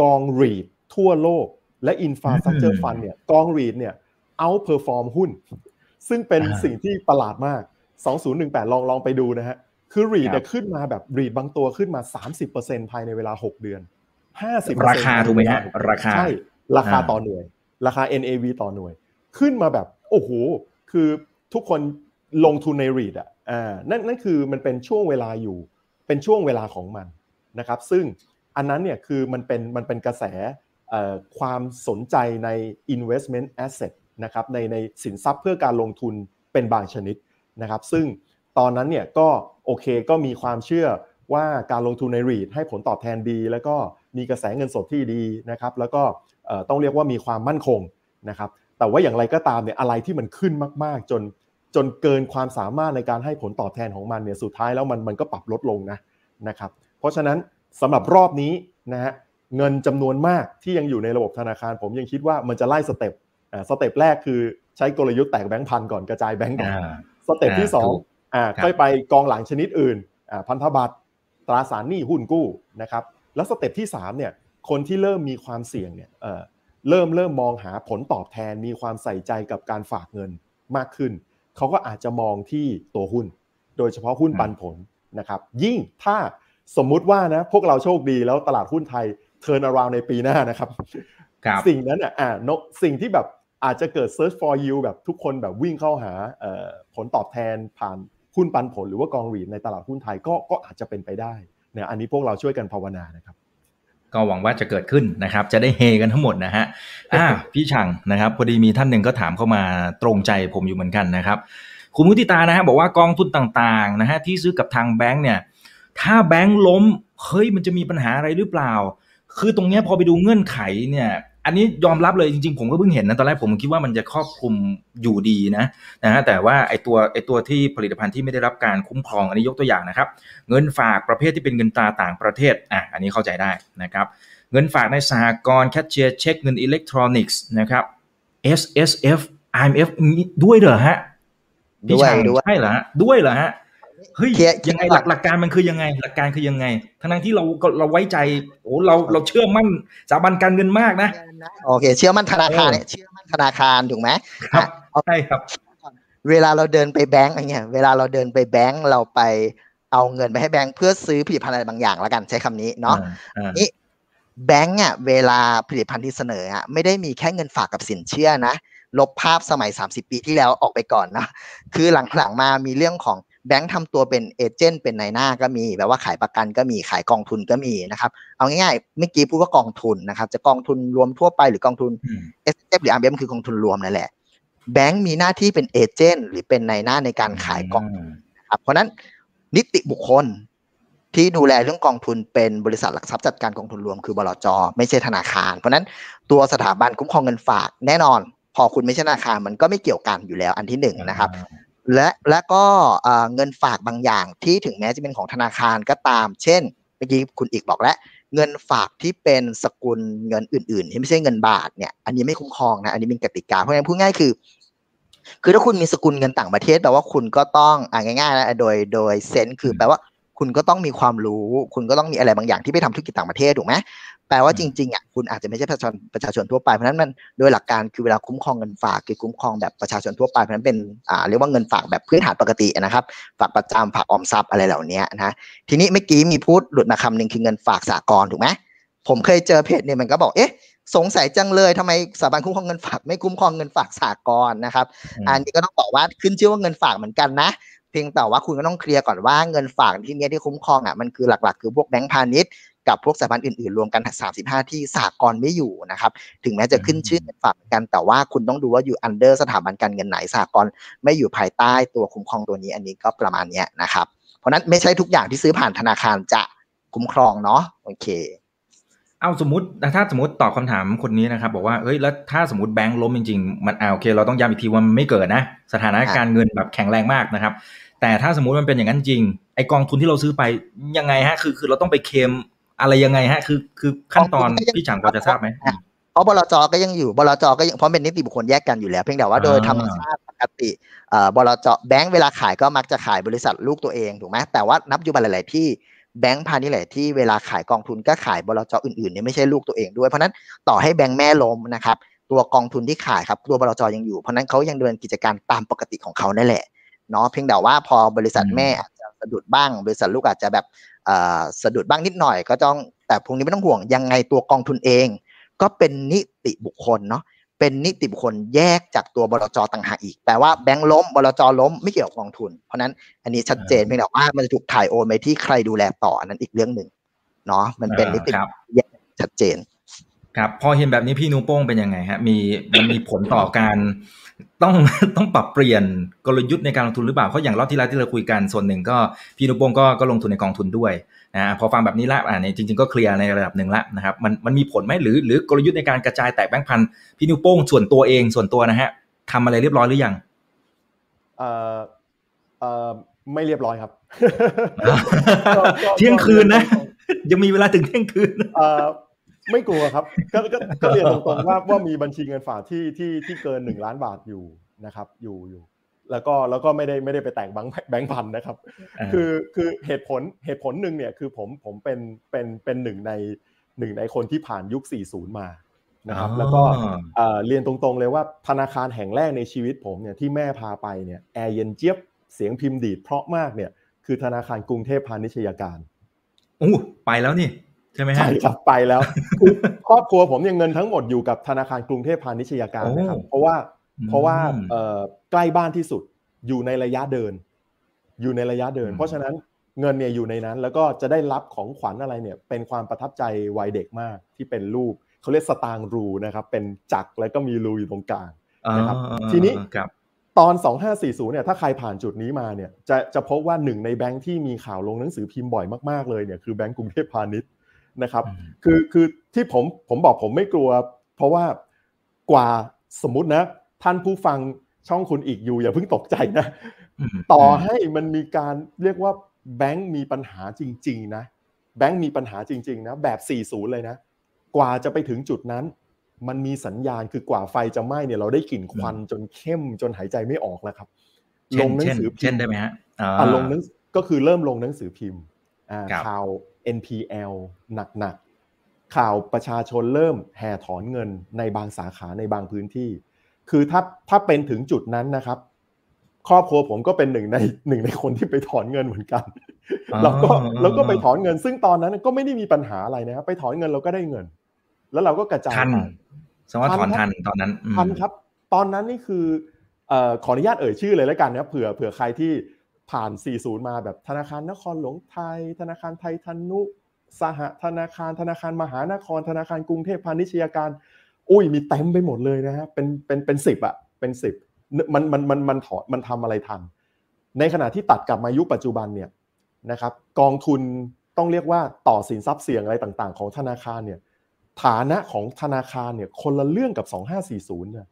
กอง REIT ทั่วโลก และ Infrastructure Fund เนี่ยกอง REIT เนี่ย outperform หุ้น ซึ่งเป็นสิ่งที่ประหลาดมาก 2018 ลองลองไปดูนะฮะ คือ REIT เนี่ยขึ้นมาแบบ REIT บางตัวขึ้นมา 30%ภายในเวลา 6 เดือน 50%ราคาถูกไหมฮะราคาใช่ราคาต่อหน่วย ราคา NAV ต่อหน่วย ขึ้นมาแบบ โอ้โห คือทุกคนลงทุนในรีดอะ อ่านั่นนั่นคือมันเป็นช่วงเวลาอยู่ เป็นช่วงเวลาของมันนะครับ ซึ่งอันนั้นเนี่ยคือมันเป็นมันเป็นกระแสความสนใจใน investment asset นะครับในในสินทรัพย์เพื่อการลงทุนเป็นบางชนิดนะครับ ซึ่งตอนนั้นเนี่ยก็โอเคก็มีความเชื่อว่าการลงทุนในรีดให้ผลตอบแทนดี แล้วก็มีกระแสเงินสดที่ดีนะครับ แล้วก็ต้องเรียกว่ามีความมั่นคงนะครับ แต่ว่าอย่างไรก็ตามเนี่ยอะไรที่มันขึ้นมาก ๆ จน จนเกินความสามารถในการให้ผลตอบแทนของมันเนี่ยสุดท้ายแล้วมันมันก็ปรับลดลงนะนะครับ เพราะฉะนั้นสำหรับรอบนี้นะฮะเงินจำนวนมากที่ยังอยู่ในระบบธนาคาร ผมยังคิดว่ามันจะไล่ step step แรกคือใช้กลยุทธ์แตกแบงก์พันก่อนกระจายแบงก์ก่อน step ที่2อ่าค่อยไปกองหลักชนิดอื่นอ่าพันธบัตรตราสารหนี้หุ้นกู้นะครับแล้ว step ที่3เนี่ยคนที่เริ่มมีความเสี่ยงเนี่ยเริ่มเริ่มมองหาผลตอบแทนมีความใส่ใจกับการฝากเงินมากขึ้น เขาก็อาจจะมองที่ตัวหุ้น โดยเฉพาะหุ้นปันผลนะครับ ยิ่งถ้าสมมุติว่านะพวกเราโชคดีแล้วตลาดหุ้นไทย turnaround ในปีหน้านะครับสิ่งนั้นอะอ่านสิ่งที่แบบอาจจะเกิด search for yield แบบทุกคนแบบวิ่งเข้าหาผลตอบแทนผ่านหุ้นปันผลหรือว่ากองรีดในตลาดหุ้นไทยก็ก็อาจจะเป็นไปได้เนี่ยอันนี้พวกเราช่วยกันภาวนานะครับ ก็หวังว่าจะเกิดขึ้นนะครับ จะได้เฮกันทั้งหมดนะฮะอ่าพี่ชังนะครับ พอดีมีท่านหนึ่งก็ถามเข้ามาตรงใจผมอยู่เหมือนกันนะครับ คุณมุติตานะฮะบอกว่ากองทุนต่างๆนะฮะที่ซื้อกับทางแบงก์เนี่ย ถ้าแบงก์ล้มเฮ้ยมันจะมีปัญหาอะไรหรือเปล่า คือตรงนี้พอไปดูเงื่อนไขเนี่ย อันนี้ยอมรับเลยจริงๆ ผมก็เพิ่งเห็นนะตอนแรกผมคิดว่ามันจะครอบคลุมอยู่ดีนะนะฮะแต่ว่าไอตัวไอตัวที่ผลิตภัณฑ์ที่ไม่ได้รับการคุ้มครองอันนี้ยกตัวอย่างนะครับ เงินฝากประเภทที่เป็นเงินตราต่างประเทศอะอันนี้เข้าใจได้นะครับเงินฝากในสหกรณ์แคชเชียร์เช็คเงินอิเล็กทรอนิกส์นะครับ S S F I M F ด้วยเหรอฮะพี่ช่างใช่เหรอฮะด้วยเหรอฮะ เฮ้ยยังไงหลักหลักการมันคือยังไง หลักการคือยังไง ทั้งนั้นที่เราเราไว้ใจโอ้เราเราเชื่อมั่นสถาบันการเงินมากนะโอเค เชื่อมั่นธนาคารเนี่ยเชื่อมั่นธนาคารถูกไหมครับใช่ครับ เวลาเราเดินไปแบงก์อะไรเงี้ยเวลาเราเดินไปแบงก์เราไปเอาเงินไปให้แบงก์เพื่อซื้อผลิตภัณฑ์อะไรบางอย่างแล้วกันใช้คำนี้เนาะนี่แบงก์อะเวลาผลิตภัณฑ์ที่เสนออะไม่ได้มีแค่เงินฝากกับสินเชื่อนะลบภาพสมัย 30 ปีที่แล้วออกไปก่อนนะคือหลังๆมามีเรื่องของ แบงค์ทำตัวเป็นเอเจนต์เป็นนายหน้าก็มีแบบว่าขายประกันก็มีขายกองทุนก็มีนะครับ เอาง่ายๆเมื่อกี้พูดว่ากองทุนนะครับ จะกองทุนรวมทั่วไปหรือกองทุน S F หรือ R B M คือกองทุนรวมนั่นแหละแบงค์มีหน้าที่เป็นเอเจนต์หรือเป็นนายหน้าในการขายกองทุนครับเพราะนั้นนิติบุคคลที่ดูแลเรื่องกองทุนเป็นบริษัทหลักทรัพย์จัดการกองทุนรวมคือบลจไม่ใช่ธนาคาร เพราะนั้นตัวสถาบันคุ้มครองเงินฝากแน่นอน พอคุณไม่ใช่ธนาคารมันก็ไม่เกี่ยวกันอยู่แล้วอันที่หนึ่งนะครับ และและก็เงินฝากบางอย่างที่ถึงแม้จะเป็นของธนาคารก็ตาม เช่นเมื่อกี้คุณอีกบอกแล้วเงินฝากที่เป็นสกุลเงินอื่น ๆ ที่ไม่ใช่เงินบาทเนี่ยอันนี้ไม่คุ้มครองนะอันนี้เป็นกติกาเพราะฉะนั้นพูดง่ายคือ คือถ้าคุณมีสกุลเงินต่างประเทศแปลว่าคุณก็ต้องอ่าง่ายๆนะโดยโดยเซนคือแปลว่า คุณก็ต้องมีความรู้ คุณก็ต้องมีอะไรบางอย่างที่ไปทำธุรกิจต่างประเทศถูกไหมแปลว่าจริงๆอะคุณอาจจะไม่ใช่ประชาชนประชาชนทั่วไปเพราะนั้นมันโดยหลักการคือเวลาคุ้มครองเงินฝากคือคุ้มครองแบบประชาชนทั่วไปเพราะนั้นเป็นอ่าเรียกว่าเงินฝากแบบพื้นฐานปกตินะครับฝากประจำฝากออมทรัพย์อะไรเหล่านี้นะทีนี้เมื่อกี้มีพูดหลุดมาคำหนึ่งคือเงินฝากสากลถูกไหมผมเคยเจอเพจเนี่ยมันก็บอกเอ๊ะสงสัยจังเลยทำไมสถาบันคุ้มครองเงินฝากไม่คุ้มครองเงินฝากสากลนะครับ อันนี้ก็ต้องบอกว่าขึ้นชื่อว่าเงินฝากเหมือนกันนะ พียงแต่ว่าคุณก็ต้องเคลียร์ก่อนว่าเงินฝากที่นี้ที่คุ้มครองอะมันคือหลักๆ คือพวกแบงก์พาณิชย์กับพวกสถาบันอื่นๆ รวมกัน 35 ที่สากลไม่อยู่นะครับ ถึงแม้จะขึ้นชื่อเงินฝากกัน แต่ว่าคุณต้องดูว่าอยู่อันเดอร์สถาบันการเงินไหนสากลไม่อยู่ภายใต้ตัวคุ้มครองตัวนี้อันนี้ก็ประมาณนี้นะครับ เพราะนั้นไม่ใช่ทุกอย่างที่ซื้อผ่านธนาคารจะคุ้มครองเนาะโอเค เอาสมมติถ้าสมมติตอบคาถามคนนี้นะครับ บอกว่าเฮ้ยแล้วถ้าสมมติแบงค์ล้มจริงๆมันเอาโอเค เราต้องย้ำอีกทีว่ามันไม่เกิดนะ สถานะการเงินแบบแข็งแรงมากนะครับ แต่ถ้าสมมุติมันเป็นอย่างนั้นจริงไอกองทุนที่เราซื้อไปยังไงฮะ คือคือเราต้องไปเคมอะไรยังไงฮะ คือคือขั้นตอนพี่จังพอจะทราบไหมเพราะบลจก็ยังอยู่บลจก็ยังเพราะเป็นนิติบุคคลแยกกันอยู่แล้วเพียงแต่ว่าโดยธรรมชาติปกติบลจแบงก์เวลาขายก็มักจะขายบริษัทลูกตัวเองถูกไหมแต่ว่านับยุบันหลาย ๆ ที่ แบงก์พาณิชย์หลายที่เวลาขายกองทุนก็ขายบลจอื่นๆเนี่ยไม่ใช่ลูกตัวเองด้วย เพราะนั้นต่อให้แบงก์แม่ล้มนะครับตัวกองทุนที่ขายครับตัวบลจยังอยู่ เพราะนั้นเขายังดำเนินกิจการตามปกติของเขานั่นแหละเนาะเพียงแต่ว่าพอบริษัทแม่อาจจะสะดุดบ้าง บริษัทลูกอาจจะแบบสะดุดบ้างนิดหน่อย ก็ต้องแต่พวกนี้ไม่ต้องห่วงยังไงตัวกองทุนเอง ก็เป็นนิติบุคคลเนาะ เป็นนิติบุคคลแยกจากตัวบลจต่างหากอีกแปลว่าแบงค์ล้มบลจล้มไม่เกี่ยวกับกองทุน เพราะนั้นอันนี้ชัดเจนเพียงแต่ว่ามันจะถูกถ่ายโอนไปที่ใครดูแลต่ออันนั้นอีกเรื่องหนึ่งเนาะมันเป็นนิติแยกชัดเจน ครับ พอเห็นแบบนี้พี่นูโป้งเป็นยังไงฮะมีมันมีผลต่อการต้องต้องปรับเปลี่ยนกลยุทธ์ในการลงทุนหรือเปล่าเพราะอย่างรอบที่แล้วที่เราคุยกันส่วนหนึ่งก็พี่นุพงก็ก็ลงทุนในกองทุนด้วย นะพอฟังแบบนี้ละอ่าเนี่ยจริง ๆก็เคลียร์ในระดับหนึ่งละนะครับมันมันมีผลไหมหรือหรือกลยุทธ์ในการกระจายแตกแบงค์พันพี่นุโป้งส่วนตัวเองส่วนตัวนะฮะทำอะไรเรียบร้อยหรือยังเอ่อเอ่อไม่เรียบร้อยครับ เที่ยงคืนนะ ยังมีเวลาถึงเที่ยงคืนเอ่อไม่กลัวครับก็ก็เรียนตรงๆว่าว่ามีบัญชีเงินฝากที่ที่ที่เกินหนึ่งล้านบาทอยู่นะครับ อยู่อยู่ แล้วก็แล้วก็ไม่ได้ไม่ได้ไปแต่งแบงค์แบงค์พันนะครับ คือคือเหตุผลเหตุผลหนึ่งเนี่ยคือผมผมเป็นเป็นเป็นหนึ่งในหนึ่งในคนที่ผ่านยุค 40 มานะครับ แล้วก็เรียนตรงๆเลยว่าธนาคารแห่งแรกในชีวิตผมเนี่ยที่แม่พาไปเนี่ยแอร์เย็นเจี๊ยบเสียงพิมพ์ดีดเพราะมากเนี่ยคือธนาคารกรุงเทพพาณิชยการโอ้ไปแล้วนี่ใช่ไหมฮะใช่ครับไปแล้วคือครอบครัวผมเนี่ยเงินทั้งหมดอยู่กับธนาคารกรุงเทพพาณิชยการนะครับโอ้เพราะว่าอืม เพราะว่าเอ่อใกล้บ้านที่สุดอยู่ในระยะเดิน อยู่ในระยะเดินอืมเพราะฉะนั้นเงินเนี่ยอยู่ในนั้น แล้วก็จะได้รับของขวัญอะไรเนี่ย เป็นความประทับใจวัยเด็กมากที่เป็นรูปเขาเรียกสตางค์รูนะครับ เป็นจักรแล้วก็มีรูอยู่ตรงกลางนะครับอ่าทีนี้ครับตอน 2540เนี่ยถ้าใครผ่านจุดนี้มาเนี่ยจะจะพบว่าหนึ่งในแบงค์ที่มีข่าวลงหนังสือพิมพ์บ่อยมากๆเลยเนี่ยคือแบงค์กรุงเทพพาณิชย์นะครับอืมคือคือที่ผมผมบอกผมไม่กลัว เพราะว่ากว่าสมมตินะ ท่านผู้ฟังช่องคุณอีกอยู่ อย่าเพิ่งตกใจนะมต่อให้มันมีการเรียกว่าแบงค์มีปัญหาจริง ๆ นะ แบงค์มีปัญหาจริง ๆ นะ แบบ 40 เลยนะ กว่าจะไปถึงจุดนั้น มันมีสัญญาณคือกว่าไฟจะไหม้เนี่ยเราได้กลิ่นควันจนเข้มจนหายใจไม่ออกแล้วครับเช่ลนงหนัเช่งนสือพิเช่นมพ์ได้ไหมฮะอ่าอะลงหนังก็คือเริ่มลงหนังสือพิมพ์อ่าครับข่าว NPL หนักๆข่าวประชาชนเริ่มแห่ถอนเงินในบางสาขาในบางพื้นที่ คือถ้าถ้าเป็นถึงจุดนั้นนะครับ ครอบครัวผมก็เป็นหนึ่งในหนึ่งในคนที่ไปถอนเงินเหมือนกันอ๋อเราก็เราก็ไปถอนเงิน ซึ่งตอนนั้นก็ไม่ได้มีปัญหาอะไรนะครับไปถอนเงินเราก็ได้เงิน แล้วเราก็กระจายทันไปสมมติว่าถอนทัทันนครับตอนนั้นอืมทันครับ ตอนนั้นนี่คือเอ่อขออนุญาตเอ่ยชื่อเลยแล้วกันนะเผื่อเผื่อใครที่ผ่าน 40 มาแบบธนาคารนครหลวงไทย ธนาคารไทยธนุ สหธนาคารธนาคารมหานคร ธนาคารกรุงเทพพาณิชยการ อุ้ยมีเต็มไปหมดเลยนะฮะเป็นเป็นเป็นสิบอะเป็นสิบมันมันมันมันถอนมันทำอะไรทัน ในขณะที่ตัดกลับมายุคปัจจุบันเนี่ยนะครับ กองทุนต้องเรียกว่าต่อสินทรัพย์เสี่ยงอะไรต่างๆ ของธนาคารเนี่ยฐานะของธนาคารเนี่ยคนละเรื่องกับ 2540เนี่ย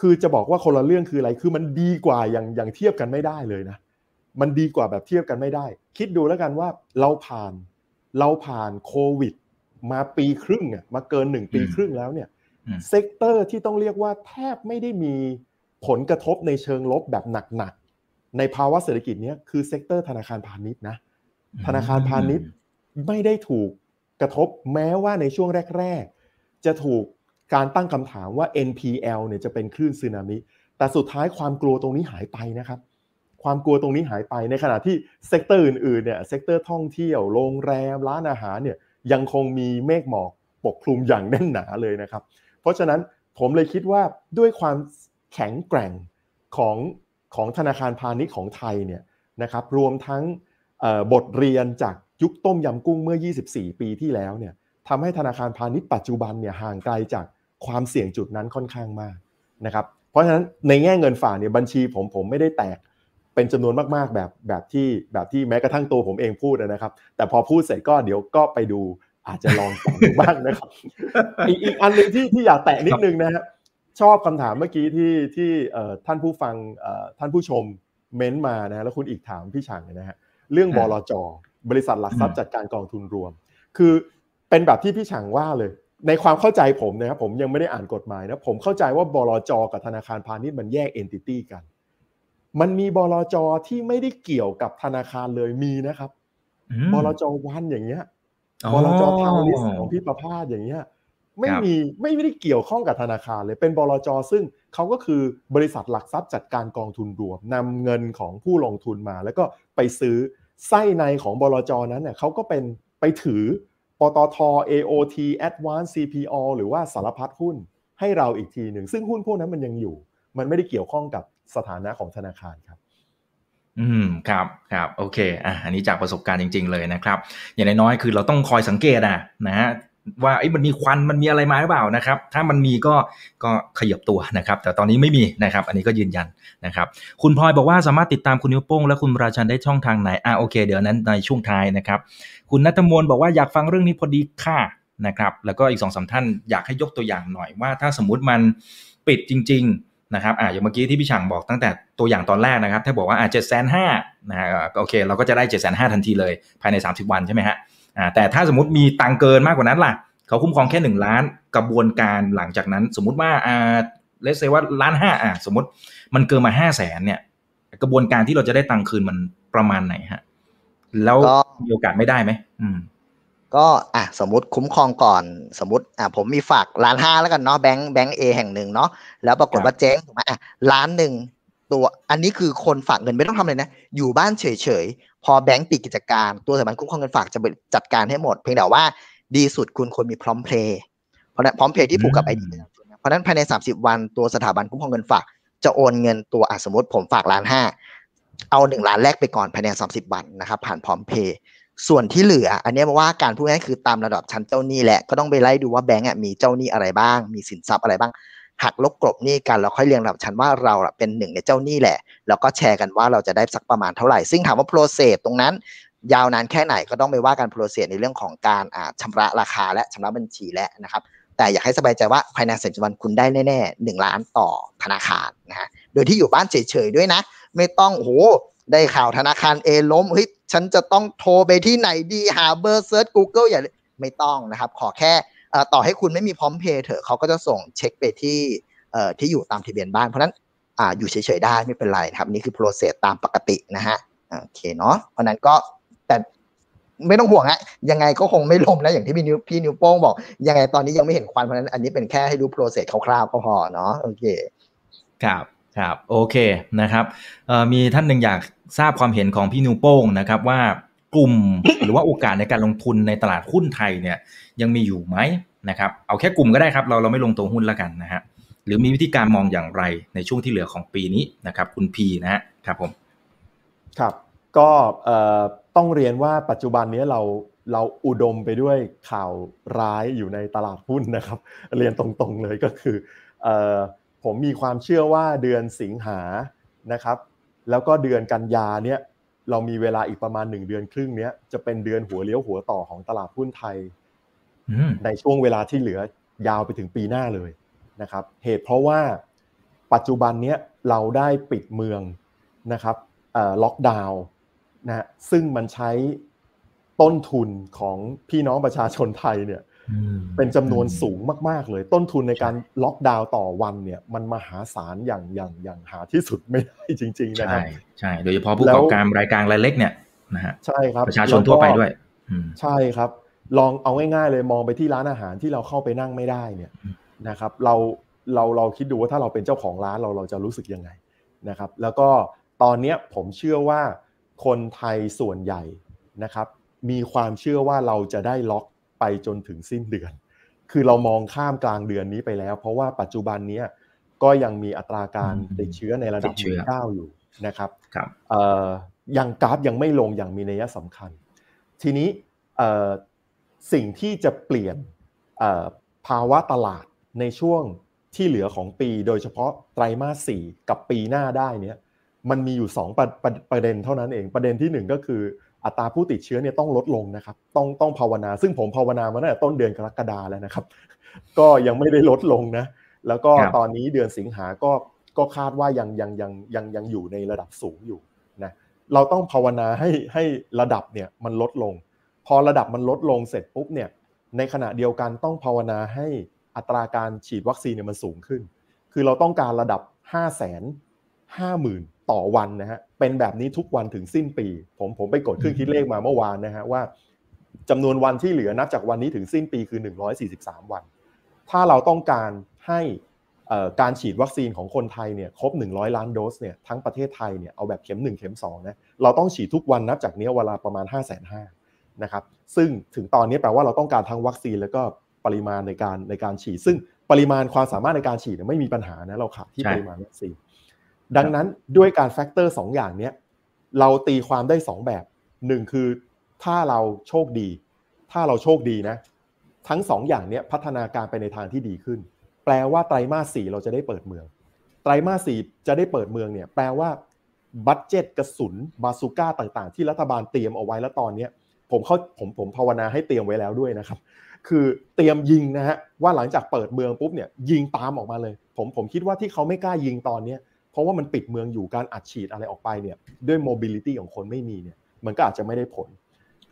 คือจะบอกว่าคนละเรื่องคืออะไรคือมันดีกว่าอย่างอย่างเทียบกันไม่ได้เลยนะมันดีกว่าแบบเทียบกันไม่ได้ คิดดูแล้วกันว่าเราผ่านเราผ่านโควิด มาปีครึ่งอะมาเกินหนึ่งปีครึ่งแล้วเนี่ย sector ที่ต้องเรียกว่าแทบไม่ได้มีผลกระทบในเชิงลบแบบหนักๆ ในภาวะเศรษฐกิจเนี้ยคือ sector ธนาคารพาณิชย์นะ ธนาคารพาณิชย์ไม่ได้ถูกกระทบแม้ว่าในช่วงแรก ๆ จะถูกการตั้งคำถามว่า NPL เนี่ยจะเป็นคลื่นสึนามิ แต่สุดท้ายความกลัวตรงนี้หายไปนะครับ ความกลัวตรงนี้หายไปในขณะที่ sector อื่นๆ เนี่ย sector ท่องเที่ยว โรงแรม ร้านอาหารเนี่ยยังคงมีเมฆหมอกปกคลุมอย่างแน่นหนาเลยนะครับ เพราะฉะนั้นผมเลยคิดว่าด้วยความแข็งแกร่งของของธนาคารพาณิชย์ของไทยเนี่ยนะครับรวมทั้งบทเรียนจากยุคต้มยำกุ้งเมื่อ 24 ปีที่แล้วเนี่ยทำให้ธนาคารพาณิชย์ปัจจุบันเนี่ยห่างไกลจากความเสี่ยงจุดนั้นค่อนข้างมากนะครับเพราะฉะนั้นในแง่เงินฝากเนี่ยบัญชีผมผมไม่ได้แตกเป็นจำนวนมากๆแบบแบบที่แบบที่แม้กระทั่งตัวผมเองพูดนะครับ แต่พอพูดเสร็จก็เดี๋ยวก็ไปดู อาจจะลองแตะดูบ้างนะครับ อีกอีกอันหนึ่งที่ที่อยากแตะนิดนึงนะฮะชอบคำถามเมื่อกี้ที่ที่เอ่อท่านผู้ฟังเอ่อท่านผู้ชม comment มานะฮะแล้วคุณอิกถามพี่จังเนี่ยนะฮะเรื่องบลจบริษัทหลักทรัพย์จัดการกองทุนรวม คือเป็นแบบที่พี่จังว่าเลย ในความเข้าใจผมนะครับผมยังไม่ได้อ่านกฎหมายนะผมเข้าใจว่าบลจกับธนาคารพาณิชย์มันแยก entity กัน มันมีบลจที่ไม่ได้เกี่ยวกับธนาคารเลยมีนะครับอืมบลจวันอย่างเงี้ยอ๋อ บลจทาลิสของพี่ประภาสอย่างเงี้ยไม่ครับมีไม่ได้เกี่ยวข้องกับธนาคารเลยเป็นบลจซึ่งเขาก็คือบริษัทหลักทรัพย์จัดการกองทุนรวมนำเงินของผู้ลงทุนมา แล้วก็ไปซื้อไส้ในของบลจนั้นเนี่ยเขาก็เป็นไปถือปตท AOT Advance CPO หรือว่าสารพัดหุ้นให้เราอีกทีหนึ่ง ซึ่งหุ้นพวกนั้นมันยังอยู่ มันไม่ได้เกี่ยวข้องกับสถานะของธนาคารครับ อืมครับครับโอเคอะอันนี้จากประสบการณ์จริง ๆ เลยนะครับ อย่างน้อยๆคือเราต้องคอยสังเกตอะนะฮะว่าเอ้มันมีควันมันมีอะไรมาหรือเปล่านะครับ ถ้ามันมีก็ก็ขยับตัวนะครับ แต่ตอนนี้ไม่มีนะครับ อันนี้ก็ยืนยันนะครับ คุณพลอยบอกว่าสามารถติดตามคุณนิ้วโป้ง และคุณราชันได้ช่องทางไหนอะโอเค เดี๋ยวนั้นในช่วงท้ายนะครับ คุณนัทมนบอกว่าอยากฟังเรื่องนี้พอดีค่ะนะครับ แล้วก็อีกสองสามท่านอยากให้ยกตัวอย่างหน่อยว่า ถ้าสมมุติมันปิดจริง ๆ นะครับอ่าอย่างเมื่อกี้ที่พี่ฉ่างบอกตั้งแต่ตัวอย่างตอนแรกนะครับ ถ้าบอกว่าอ่าเจ็ดแสนห้านะฮะก็โอเค เราก็จะได้เจ็ดแสนห้าทันทีเลยภายใน 30 วันใช่ไหมฮะอ่าแต่ถ้าสมมติมีตังเกินมากกว่านั้นล่ะ เขาคุ้มครองแค่หนึ่งล้านกระบวนการหลังจากนั้น สมมุติว่าอ่าเลสเซว่าล้านห้าอ่าสมมติมันเกินมาห้าแสนเนี่ย กระบวนการที่เราจะได้ตังคืนมันประมาณไหนฮะแล้วก็มีโอกาสไม่ได้ไหมอืม ก็อะสมมติคุ้มครองก่อนสมมติอะผมมีฝากล้านห้าแล้วกันเนาะแบงค์แบงค์เอแห่งหนึ่งเนาะแล้วปรากฏว่าเจ๊งถูกไหมอะล้านหนึ่งตัวอันนี้คือคนฝากเงินไม่ต้องทำอะไรนะ อยู่บ้านเฉยๆ พอแบงค์ปิดกิจการตัวสถาบันคุ้มครองเงินฝากจะไปจัดการให้หมด เพียงแต่ว่าดีสุดคุณควรมีพร้อมเพย์เพราะนั้นพร้อมเพย์ที่ผูกกับ ID เพราะนั้นภายใน 30 วันตัวสถาบันคุ้มครองเงินฝาก จะโอนเงินตัวอะสมมติผมฝากล้านห้าเอาหนึ่งล้านแรกไปก่อนภายใน 30 วันนะครับผ่านพร้อมเพย์ ส่วนที่เหลือ อันนี้มาว่ากันพูดง่ายคือตามระดับชั้นเจ้าหนี้แหละก็ต้องไปไล่ดูว่าแบงก์มีเจ้าหนี้อะไรบ้าง มีสินทรัพย์อะไรบ้างหักลบกลบหนี้กันแล้วค่อยเรียงลำดับชั้นว่าเราเป็นหนึ่งในเจ้าหนี้แหละ แล้วก็แชร์กันว่าเราจะได้สักประมาณเท่าไหร่ ซึ่งถามว่า process ตรงนั้น ยาวนานแค่ไหนก็ต้องไปว่ากัน process ในเรื่องของการชำระราคาและชำระบัญชีและนะครับ แต่อยากให้สบายใจว่าภายในสามสิบวันคุณได้แน่ๆหนึ่งล้านต่อธนาคารนะฮะโดยที่อยู่บ้านเฉยๆด้วยนะ ไม่ต้องโอ้โหได้ข่าวธนาคาร A ล้มเฮ้ย ฉันจะต้องโทรไปที่ไหนดีหาเบอร์ search Google อย่าไม่ต้องนะครับ ขอแค่ต่อให้คุณไม่มีพร้อมเพย์เถอะเขาก็จะส่งเช็คไปที่ที่อยู่ตามทะเบียนบ้านเพราะนั้นออยู่เฉยๆได้ไม่เป็นไรครับนี่คือโปรเซสตามปกตินะฮะโอเคเนาะเพราะนั้นก็แต่ไม่ต้องห่วงฮะยังไงก็คงไม่ลมนะอย่างที่พี่นิวพี่นิวโป้งบอก ยังไงตอนนี้ยังไม่เห็นควันเพราะนั้นอันนี้เป็นแค่ให้ดูโปรเซสคร่าวๆก็พอเนาะโอเคครับครับโอเคนะครับมีท่านหนึ่งอยาก ทราบความเห็นของพี่นิวโป้งนะครับ ว่ากลุ่มหรือว่าโอกาสในการลงทุนในตลาดหุ้นไทยเนี่ยยังมีอยู่ไหมนะครับ เอาแค่กลุ่มก็ได้ครับ เราเราไม่ลงตัวหุ้นแล้วกันนะฮะหรือมีวิธีการมองอย่างไรในช่วงที่เหลือของปีนี้นะครับ คุณพีนะฮะครับผมครับก็ต้องเรียนว่าปัจจุบันนี้เราเราอุดมไปด้วยข่าวร้ายอยู่ในตลาดหุ้นนะครับ เรียนตรงๆเลยก็คือผมมีความเชื่อว่าเดือนสิงหานะครับ แล้วก็เดือนกันยาเนี่ยเรามีเวลาอีกประมาณหนึ่งเดือนครึ่งเนี้ยจะเป็นเดือนหัวเลี้ยวหัวต่อของตลาดหุ้นไทยในช่วงเวลาที่เหลือยาวไปถึงปีหน้าเลยนะครับ เหตุเพราะว่าปัจจุบันนี้เราได้ปิดเมืองนะครับล็อกดาวน์นะซึ่งมันใช้ต้นทุนของพี่น้องประชาชนไทยเนี่ย เป็นจำนวนสูงมาก ๆ เลย ต้นทุนในการล็อกดาวน์ต่อวันเนี่ย มันมหาศาลอย่างอย่างอย่างหาที่สุดไม่ได้จริง ๆ นะครับ ใช่ใช่โดยเฉพาะผู้ประกอบการรายการรายเล็กเนี่ยนะฮะใช่ครับประชาชนทั่วไปด้วยใช่ครับ ลองเอาง่ายๆเลยมองไปที่ร้านอาหารที่เราเข้าไปนั่งไม่ได้เนี่ยนะครับ เราเราเราคิดดูว่าถ้าเราเป็นเจ้าของร้านเราเราจะรู้สึกยังไงนะครับ แล้วก็ตอนนี้ผมเชื่อว่าคนไทยส่วนใหญ่นะครับ มีความเชื่อว่าเราจะได้ล็อก ไปจนถึงสิ้นเดือน คือเรามองข้ามกลางเดือนนี้ไปแล้ว เพราะว่าปัจจุบันนี้ก็ยังมีอัตราการติดเชื้อในระดับหมื่นเก้าอยู่นะครับครับยังกราฟยังไม่ลงอย่างมีนัยสำคัญ ทีนี้สิ่งที่จะเปลี่ยนภาวะตลาดในช่วงที่เหลือของปี โดยเฉพาะไตรมาสสี่กับปีหน้าได้เนี่ยมันมีอยู่2ประประประเด็นเท่านั้นเองประเด็นที่ 1 ก็คือ อัตราผู้ติดเชื้อเนี่ยต้องลดลงนะครับ ต้องต้องภาวนา ซึ่งผมภาวนามาตั้งแต่ต้นเดือนกรกฎาแล้วนะครับ ก็ยังไม่ได้ลดลงนะ แล้วก็ตอนนี้เดือนสิงหาก็ก็คาดว่ายังยังยังยังยังอยู่ในระดับสูงอยู่นะ เราต้องภาวนาให้ให้ระดับเนี่ยมันลดลง พอระดับมันลดลงเสร็จปุ๊บเนี่ย ในขณะเดียวกันต้องภาวนาให้อัตราการฉีดวัคซีนเนี่ยมันสูงขึ้น คือเราต้องการระดับ5 5 0 0 0 0 ต่อวันนะฮะเป็นแบบนี้ทุกวันถึงสิ้นปี ผมผมไปกดเครื่องคิดเลขมาเมื่อวานนะฮะว่าจำนวนวันที่เหลือนับจากวันนี้ถึงสิ้นปีคือ 143 วัน ถ้าเราต้องการให้การฉีดวัคซีนของคนไทยเนี่ยครบ 100 ล้านโดสเนี่ยทั้งประเทศไทยเนี่ยเอาแบบเข็ม 1 เข็ม2นะเราต้องฉีดทุกวันนับจากนี้เวลาประมาณ 5 5 0 0 0นะครับซึ่งถึงตอนนี้แปลว่าเราต้องการทั้งวัคซีนแล้วก็ปริมาณในการในการฉีด ซึ่งปริมาณความสามารถในการฉีดไม่มีปัญหานะเราขาดที่ปริมาณวัคซีน ดังนั้นด้วยการ factor สองอย่างนี้เราตีความได้สองแบบหนึ่งคือถ้าเราโชคดี ถ้าเราโชคดีนะ ทั้งสองอย่างนี้พัฒนาการไปในทางที่ดีขึ้น แปลว่าไตรมาสสี่เราจะได้เปิดเมือง ไตรมาสสี่จะได้เปิดเมืองเนี่ยแปลว่า budget กระสุนบาซูก้าต่างๆ ที่รัฐบาลเตรียมเอาไว้แล้วตอนนี้ผมเขาผมผมภาวนาให้เตรียมไว้แล้วด้วยนะครับ คือเตรียมยิงนะฮะว่าหลังจากเปิดเมืองปุ๊บเนี่ยยิงตามออกมาเลย ผมผมคิดว่าที่เขาไม่กล้ายิงตอนเนี้เพราะว่ามันปิดเมืองอยู่การอัดฉีดอะไรออกไปเนี่ยด้วย mobility ของคนไม่มีเนี่ยมันก็อาจจะไม่ได้ผล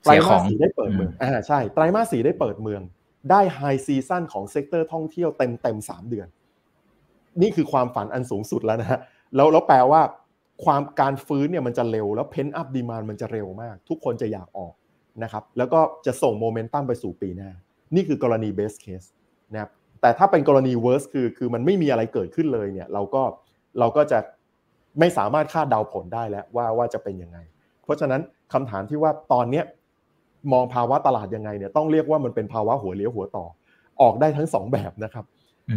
ไตรมาสสี่ได้เปิดเมืองอ่าใช่ไตรมาสสี่ได้เปิดเมือง ได้ high season ของ sector ท่องเที่ยวเต็มเต็มสามเดือน นี่คือความฝันอันสูงสุดแล้วนะฮะแล้วแล้วแปลว่าความการฟื้นเนี่ยมันจะเร็วแล้ว pent-up demand มันจะเร็วมาก ทุกคนจะอยากออกนะครับแล้วก็จะส่งโมเมนตัมไปสู่ปีหน้า นี่คือกรณีเบสเคสนะครับแต่ถ้าเป็นกรณีเว r ร์สคือคือมันไม่มีอะไรเกิดขึ้นเลยเนี่ยเราก็ เราก็จะไม่สามารถคาดเดาผลได้แล้วว่าว่าจะเป็นยังไง เพราะฉะนั้นคำถามที่ว่าตอนเนี้ยมองภาวะตลาดยังไงเนี่ยต้องเรียกว่ามันเป็นภาวะหัวเลี้ยวหัวต่อ ออกได้ทั้งสองแบบนะครับ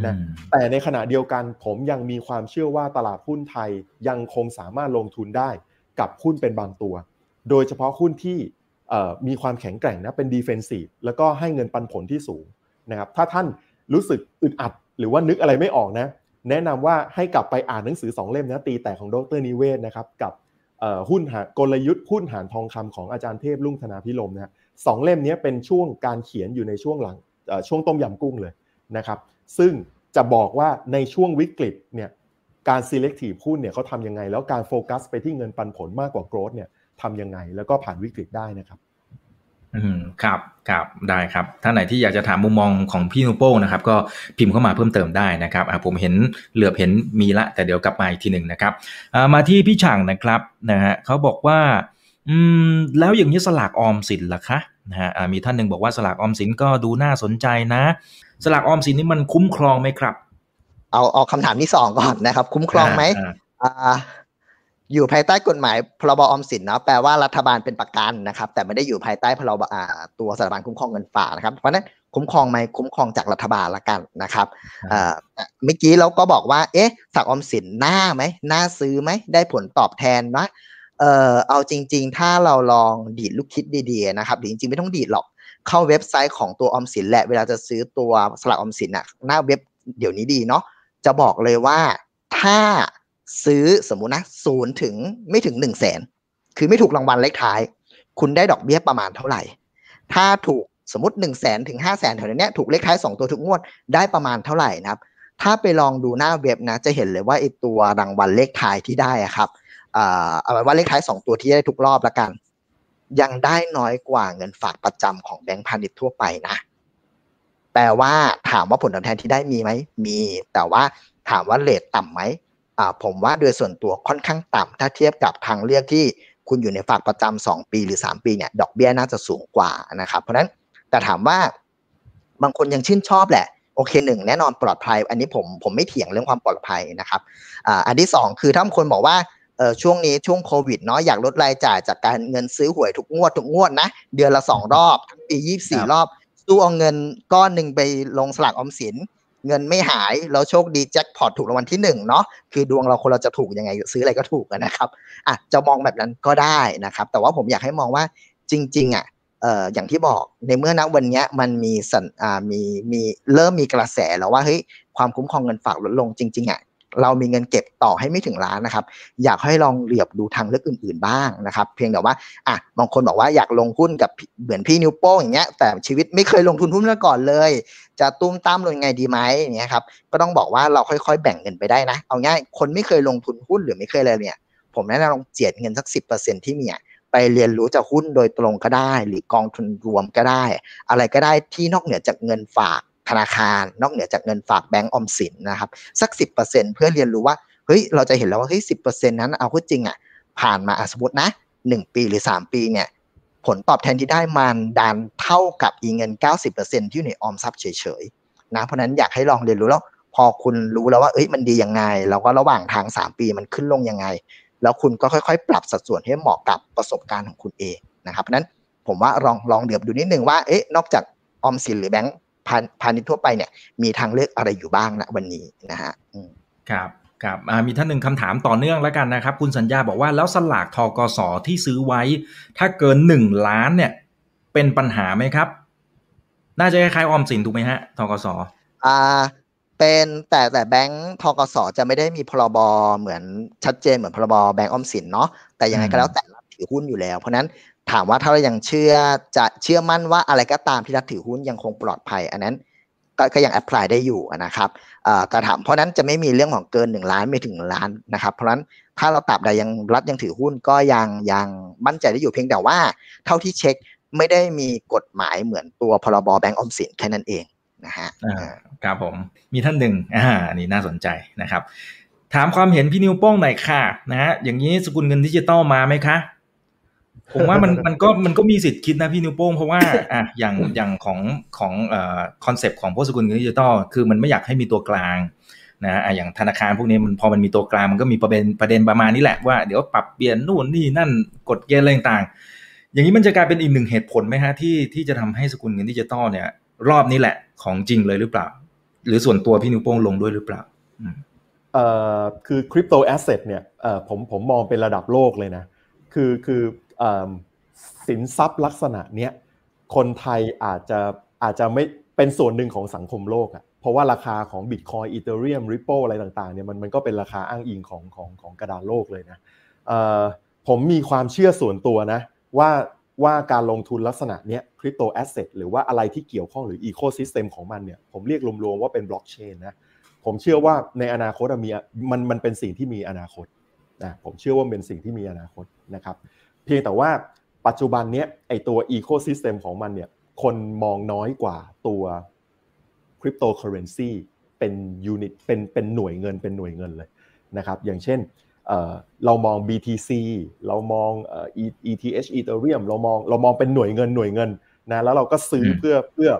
นะแต่ในขณะเดียวกันผมยังมีความเชื่อว่าตลาดหุ้นไทยยังคงสามารถลงทุนได้กับหุ้นเป็นบางตัว โดยเฉพาะหุ้นที่มีความแข็งแกร่งนะเป็นดีเฟนซีฟแล้วก็ให้เงินปันผลที่สูงนะครับถ้าท่านรู้สึกอึดอัด หรือว่านึกอะไรไม่ออกนะ แนะนำว่าให้กลับไปอ่านหนังสือ 2 เล่มนะตีแต่ของดรนิเวศนะครับกับหุ้นหากลยุทธ์หุ้นหานทองคำของอาจารย์เทพลุ่งธนาพิลมนะสองเล่มนี้เป็นช่วงการเขียนอยู่ในช่วงหลังช่วงต้มยำกุ้งเลยนะครับซึ่งจะบอกว่าในช่วงวิกฤตเนี่ยการ selective หุ้นเนี่ยเขาทำยังไง แล้วการโฟกัสไปที่เงินปันผลมากกว่า growth เนี่ยทำยังไง แล้วก็ผ่านวิกฤตได้นะครับ อืมครับครับได้ครับท่านไหนที่อยากจะถามมุมมองของพี่นุโป้นะครับ ก็พิมพ์เข้ามาเพิ่มเติมได้นะครับอ่าผมเห็นเหลือบเห็นมีละ แต่เดี๋ยวกลับมาอีกทีหนึ่งนะครับอ่ามาที่พี่ช่างนะครับนะฮะเขาบอกว่าอืมแล้วอย่างนี้สลากออมสินล่ะคะนะฮะมีท่านหนึ่งบอกว่าสลากออมสินก็ดูน่าสนใจนะ สลากออมสินนี่มันคุ้มครองไหมครับ เอาเอาคำถามที่สองก่อนนะครับ คุ้มครองไหมอ่า อยู่ภายใต้กฎหมายพรบออมสินนะแปลว่ารัฐบาลเป็นประกันนะครับ แต่ไม่ได้อยู่ภายใต้พรบตัวสถาบันคุ้มครองเงินฝากนะครับ เพราะนั้นคุ้มครองไหมคุ้มครองจากรัฐบาลละกันนะครับเมื่อกี้เราก็บอกว่า เอ๊ะฝากออมสินหน้าไหมหน้าซื้อไหมได้ผลตอบแทนนะเออเอาจริง ๆ ถ้าเราลองดีดลูกคิดดีๆนะครับจริงๆไม่ต้องดีดหรอกเข้าเว็บไซต์ของตัวออมสินแหละเวลาจะซื้อตัวสลากออมสินอะหน้าเว็บเดี๋ยวนี้ดีเนาะจะบอกเลยว่าถ้า ซื้อสมมุตินะศูนย์ถึงไม่ถึงหนึ่งแสนคือไม่ถูกรางวัลเลขท้าย คุณได้ดอกเบี้ยประมาณเท่าไหร่ ถ้าถูกสมมติหนึ่งแสนถึงห้าแสนแถวนี้ถูกเลขท้ายสองตัวทุกงวดได้ประมาณเท่าไหร่นะครับ ถ้าไปลองดูหน้าเว็บนะจะเห็นเลยว่าไอตัวรางวัลเลขท้ายที่ได้อะครับเอาไว้ว่าเลขท้ายสองตัวที่ได้ทุกรอบละกัน ยังได้น้อยกว่าเงินฝากประจำของแบงก์พาณิชย์ทั่วไปนะ แปลว่าถามว่าผลตอบแทนที่ได้มีไหมมี แต่ว่าถามว่าเลทต่ำไหม ผมว่าโดยส่วนตัวค่อนข้างต่ำถ้าเทียบกับทางเลือกที่คุณอยู่ในฝากประจำสองปีหรือสามปีเนี่ยดอกเบี้ยน่าจะสูงกว่านะครับ เพราะนั้นแต่ถามว่าบางคนยังชื่นชอบแหละ โอเคหนึ่งแน่นอนปลอดภัย อันนี้ผมผมไม่เถียงเรื่องความปลอดภัยนะครับอ่าอันที่สองคือถ้าคนบอกว่าเออช่วงนี้ช่วงโควิดเนาะอยากลดรายจ่ายจากการเงินซื้อหวยทุกงวดทุกงวดนะ เดือนละสองรอบทั้งปียี่สี่รอบ สู้เอาเงินก้อนหนึ่งไปลงสลากออมสิน เงินไม่หายเราโชคดีแจ็คพอตถูกรางวัลที่หนึ่งเนาะคือดวงเราคนเราจะถูกยังไงซื้ออะไรก็ถูกนะครับอะจะมองแบบนั้นก็ได้นะครับ แต่ว่าผมอยากให้มองว่าจริง ๆอะเอ่ออย่างที่บอกในเมื่อนัวันนี้มันมีสันอ่ามีมีเริ่มมีกระแสแล้วว่าเฮ้ยความคุ้มครองเงินฝากลดลงจริงๆอะ เรามีเงินเก็บต่อให้ไม่ถึงล้านนะครับ อยากให้ลองเหลือบดูทางเลือกอื่น ๆบ้างนะครับ เพียงแต่ว่าอะบางคนบอกว่าอยากลงหุ้นกับเหมือนพี่นิวโป้งอย่างเงี้ย แต่ชีวิตไม่เคยลงทุนหุ้นมาก่อนเลย จะตุ้มตามลงยังไงดีไหมอย่างเงี้ยครับก็ต้องบอกว่าเราค่อยๆแบ่งเงินไปได้นะ เอาง่ายคนไม่เคยลงทุนหุ้นหรือไม่เคยอะไรเนี่ย ผมแนะนำลองเจียดเงินสักสิบเปอร์เซ็นที่มีไปเรียนรู้จากหุ้นโดยตรงก็ได้ หรือกองทุนรวมก็ได้ อะไรก็ได้ที่นอกเหนือจากเงินฝาก ธนาคาร นอกเหนือจากเงินฝากแบงก์อมสินนะครับ สักสิบเปอร์เซ็นเพื่อเรียนรู้ว่าเฮ้ยเราจะเห็นแล้วว่าเฮ้ยสิบเปอร์เซ็นนั้นเอาข้อจริงอะผ่านมาสมมตินะหนึ่งปีหรือสามปีเนี่ยผลตอบแทนที่ได้มันดันเท่ากับอีเงินเก้าสิบเปอร์เซ็นที่อยู่ในออมทรัพย์เฉยๆนะเพราะนั้นอยากให้ลองเรียนรู้แล้วพอคุณรู้แล้วว่าเอ้ยมันดียังไง แล้วก็ระหว่างทางสามปีมันขึ้นลงยังไง แล้วคุณก็ค่อยๆ ปรับสัดส่วนให้เหมาะกับประสบการณ์ของคุณเองนะครับเพราะนั้นผมว่าลองลองเดือบดูนิดนึงว่าเอ๊ะนอกจากออมสินหรือแบงก์ พาณิชย์ทั่วไปเนี่ยมีทางเลือกอะไรอยู่บ้างนะวันนี้นะฮะครับครับมีท่านหนึ่งคำถามต่อเนื่องแล้วกันนะครับ คุณสัญญาบอกว่าแล้วสลากทกสที่ซื้อไว้ ถ้าเกินหนึ่งล้านเนี่ย เป็นปัญหาไหมครับ น่าจะคล้ายๆออมสินถูกไหมฮะทกสอ่าเป็นแต่แต่แบงก์ทกสจะไม่ได้มีพรบเหมือนชัดเจนเหมือนพรบแบงก์ออมสินเนาะแต่ยังไงก็แล้วแต่รับถือหุ้นอยู่แล้ว เพราะนั้น ถามว่าถ้าเรายังเชื่อจะเชื่อมั่นว่าอะไรก็ตามที่รับถือหุ้นยังคงปลอดภัย อันนั้นก็ยังแอพพลายได้อยู่นะครับแต่ถามเพราะนั้นจะไม่มีเรื่องของเกินหนึ่งล้านไม่ถึงล้านนะครับ เพราะนั้นถ้าเราตับใดยังรัฐยังถือหุ้นก็ยังยังมั่นใจได้อยู่เพียงแต่ว่า เท่าที่เช็คไม่ได้มีกฎหมายเหมือนตัวพรบแบงก์ออมสินแค่นั้นเองนะฮะครับผมมีท่านหนึ่งอ่านี่น่าสนใจนะครับ ถามความเห็นพี่นิ้วโป้งหน่อยค่ะนะฮะอย่างนี้สกุลเงินดิจิตอลมาไหมคะ ผมว่ามันมันก็มันก็มีสิทธิ์คิดนะพี่นิ้วโป้งเพราะว่าอะอย่างอย่างของของเอ่อ concept ของพวกสกุลเงินดิจิตอลคือมันไม่อยากให้มีตัวกลางนะอะอย่างธนาคารพวกนี้มันพอมันมีตัวกลางมันก็มีประเด็นประเด็นประมาณนี้แหละว่าเดี๋ยวปรับเปลี่ยนนู่นนี่นั่นกฎเกณฑ์อะไรต่างอย่างนี้มันจะกลายเป็นอีกหนึ่งเหตุผลไหมฮะที่ที่จะทำให้สกุลเงินดิจิตอลเนี่ยรอบนี้แหละของจริงเลยหรือเปล่า หรือส่วนตัวพี่นิวโป้งลงด้วยหรือเปล่าเอ่อคือคริปโตแอสเซทเนี่ยเอ่อผมผมมองเป็นระดับโลกเลยนะคือคือ สินทรัพย์ลักษณะเนี้ยคนไทยอาจจะอาจจะไม่เป็นส่วนหนึ่งของสังคมโลกอะ่ะเพราะว่าราคาของบิตคอยอีเทเรียมริปโปอะไรต่างๆเนี่ยมันมันก็เป็นราคาอ้างอิงของของของกระดานโลกเลยนะผมมีความเชื่อส่วนตัวนะว่าว่าการลงทุนลักษณะเนี้ย crypto asset หรือว่าอะไรที่เกี่ยวข้องหรือ ecosystem ของมันเนี่ยผมเรียกรวมๆว่าเป็นบล็อกเชนนะผมเชื่อว่าในอนาคตมีมันมันเป็นสิ่งที่มีอนาคตนะผมเชื่อว่าเป็นสิ่งที่มีอนาคตนะครับ เพียงแต่ว่าปัจจุบันเนี้ยไอตัว ecosystem ของมันเนี่ยคนมองน้อยกว่าตัวคริปโตเคอเรนซีเป็น unit เป็นเป็นหน่วยเงินเป็นหน่วยเงินเลยนะครับอย่างเช่นเรามอง BTC เรามอง ETH Ethereum เรามองเรามองเป็นหน่วยเงินหน่วยเงินนะแล้วเราก็ซื้อเพื่อเพื่อ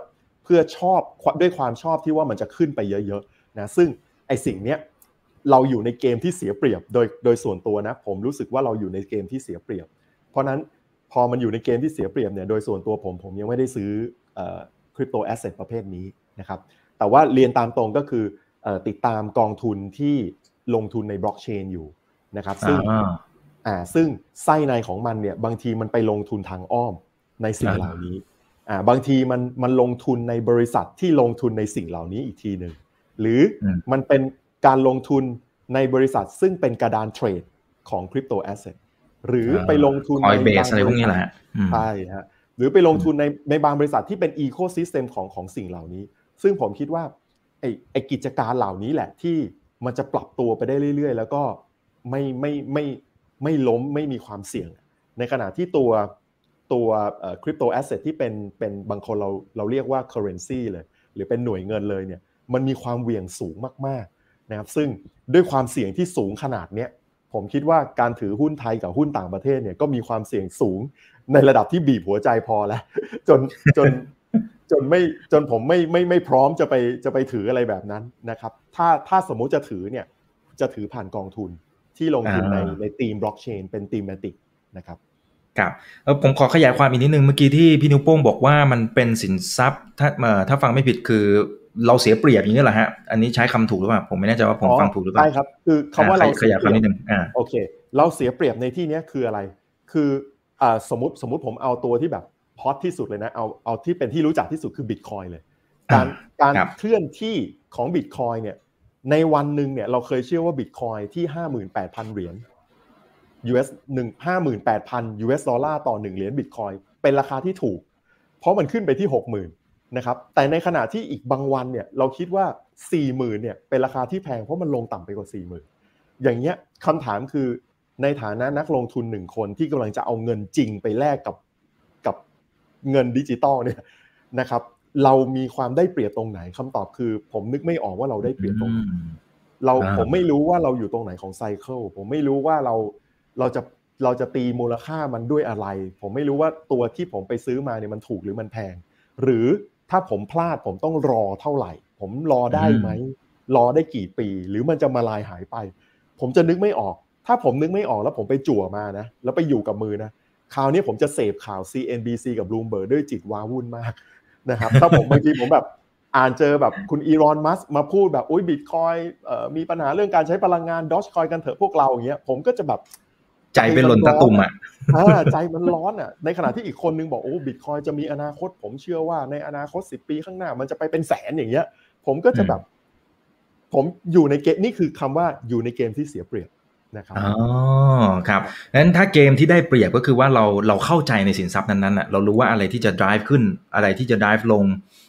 เพื่อชอบด้วยความชอบที่ว่ามันจะขึ้นไปเยอะๆนะซึ่งไอสิ่งเนี้ยเราอยู่ในเกมที่เสียเปรียบโดยโดยส่วนตัวนะผมรู้สึกว่าเราอยู่ในเกมที่เสียเปรียบเพ ราะนั้นพอมันอยู่ในเกมที่เสียเปรียบเนี่ยโดยส่วนตัวผมผมยังไม่ได้ซื้อคริปโตแอสเซทประเภทนี้นะครับแต่ว่าเรียนตามตรงก็คือติดตามกองทุนที่ลงทุนในบล็อกเชนอยู่นะครับซึ่งอ่าซึ่งไส้ในของมันเนี่ยบางทีมันไปลงทุนทางอ้อมในสิ่งเหล่านี้อ่าบางทีมันมันลงทุนในบริษัทที่ลงทุนในสิ่งเหล่านี้อีกทีหนึ่งหรือมันเป็นการลงทุนในบริษัทซึ่งเป็นกระดานเทรดของ crypto asset หรือไปลงทุนในบางอะไรพวกนี้แหละใช่ฮะหรือไปลงทุนในในบางบริษัทที่เป็น ecosystem ของของสิ่งเหล่านี้ ซึ่งผมคิดว่าไอไอกิจการเหล่านี้แหละที่มันจะปรับตัวไปได้เรื่อย ๆ แล้วก็ไม่ไม่ไม่ไม่ล้มไม่มีความเสี่ยง ในขณะที่ตัวตัวคริปโตแอสเซทที่เป็นเป็นบางคนเราเราเรียกว่า currency เลย หรือเป็นหน่วยเงินเลยเนี่ยมันมีความเหวี่ยงสูงมากๆนะครับซึ่งด้วยความเสี่ยงที่สูงขนาดเนี้ย ผมคิดว่าการถือหุ้นไทยกับหุ้นต่างประเทศเนี่ยก็มีความเสี่ยงสูงในระดับที่บีบหัวใจพอแล้ว จนจนจนไม่จนผมไม่ไม่ไม่พร้อมจะไปจะไปถืออะไรแบบนั้นนะครับ ถ้าถ้าสมมุติจะถือเนี่ยจะถือผ่านกองทุนที่ลงทุนในในทีมบล็อกเชนเป็นทีมแมติกนะครับครับเออผมขอขยายความอีกนิดนึงเมื่อกี้ที่พี่นิวโป้งบอกว่ามันเป็นสินทรัพย์ถ้าถ้าฟังไม่ผิดคือ เราเสียเปรียบอย่างนี้แหละฮะ อันนี้ใช้คำถูกหรือเปล่า ผมไม่แน่ใจว่าผมฟังถูกหรือเปล่าใช่ครับ คือคำว่าเราขยายความนิดนึงอ่าโอเค เราเสียเปรียบในที่นี้คืออะไร คืออ่าสมมติสมมติผมเอาตัวที่แบบฮอตที่สุดเลยนะ เอาเอาที่เป็นที่รู้จักที่สุดคือบิตคอยเลย การการเคลื่อนที่ของบิตคอยเนี่ยในวันหนึ่งเนี่ยเราเคยเชื่อว่าบิตคอยที่ห้าหมื่นแปดพันเหรียญ US หนึ่งห้าหมื่นแปดพัน US ดอลลาร์ต่อหนึ่งเหรียญบิตคอยเป็นราคาที่ถูก เพราะมันขึ้นไปที่หกหมื่น นะครับแต่ในขณะที่อีกบางวันเนี่ยเราคิดว่าสี่หมื่นเนี่ยเป็นราคาที่แพงเพราะมันลงต่ำไปกว่าสี่หมื่นอย่างเงี้ยคำถามคือในฐานะนักลงทุนหนึ่งคนที่กำลังจะเอาเงินจริงไปแลกกับกับเงินดิจิตอลเนี่ยนะครับเรามีความได้เปรียบตรงไหนคำตอบคือ ผมนึกไม่ออกว่าเราได้เปรียบตรงไหนเราผมไม่รู้ว่าเราอยู่ตรงไหนของไซเคิลผมไม่รู้ว่าเราเราจะเราจะตีมูลค่ามันด้วยอะไร ผมไม่รู้ว่าตัวที่ผมไปซื้อมาเนี่ยมันถูกหรือมันแพง หรือ ถ้าผมพลาดผมต้องรอเท่าไหร่ ผมรอได้ไหมรอได้กี่ปี หรือมันจะมาลายหายไป ผมจะนึกไม่ออก ถ้าผมนึกไม่ออกแล้วผมไปจั่วมานะ แล้วไปอยู่กับมือนะคราวนี้ผมจะเสพข่าว CNBC กับ Bloomberg ด้วยจิตว้าวุ่นมากนะครับ ถ้าผมบางทีผมแบบอ่านเจอแบบคุณอีรอนมัสมาพูดแบบอุ้ยบิตคอยมีปัญหาเรื่องการใช้พลังงานดอชคอยกันเถอะพวกเราอย่างเงี้ยผมก็จะแบบ ใจเป็นหล่นตะตุ่มอะใจมันร้อนอะ ในขณะที่อีกคนนึงบอกโอ้บิตคอยจะมีอนาคต ผมเชื่อว่าในอนาคตสิบปีข้างหน้า มันจะไปเป็นแสนอย่างเงี้ย ผมก็จะแบบ ผมอยู่ในเกมนี่คือคำว่าอยู่ในเกมที่เสียเปรียบนะครับอ๋อครับงั้นถ้าเกมที่ได้เปรียบก็คือว่าเราเราเข้าใจในสินทรัพย์นั้นๆอะเรารู้ว่าอะไรที่จะ drive ขึ้นอะไรที่จะ drive ลง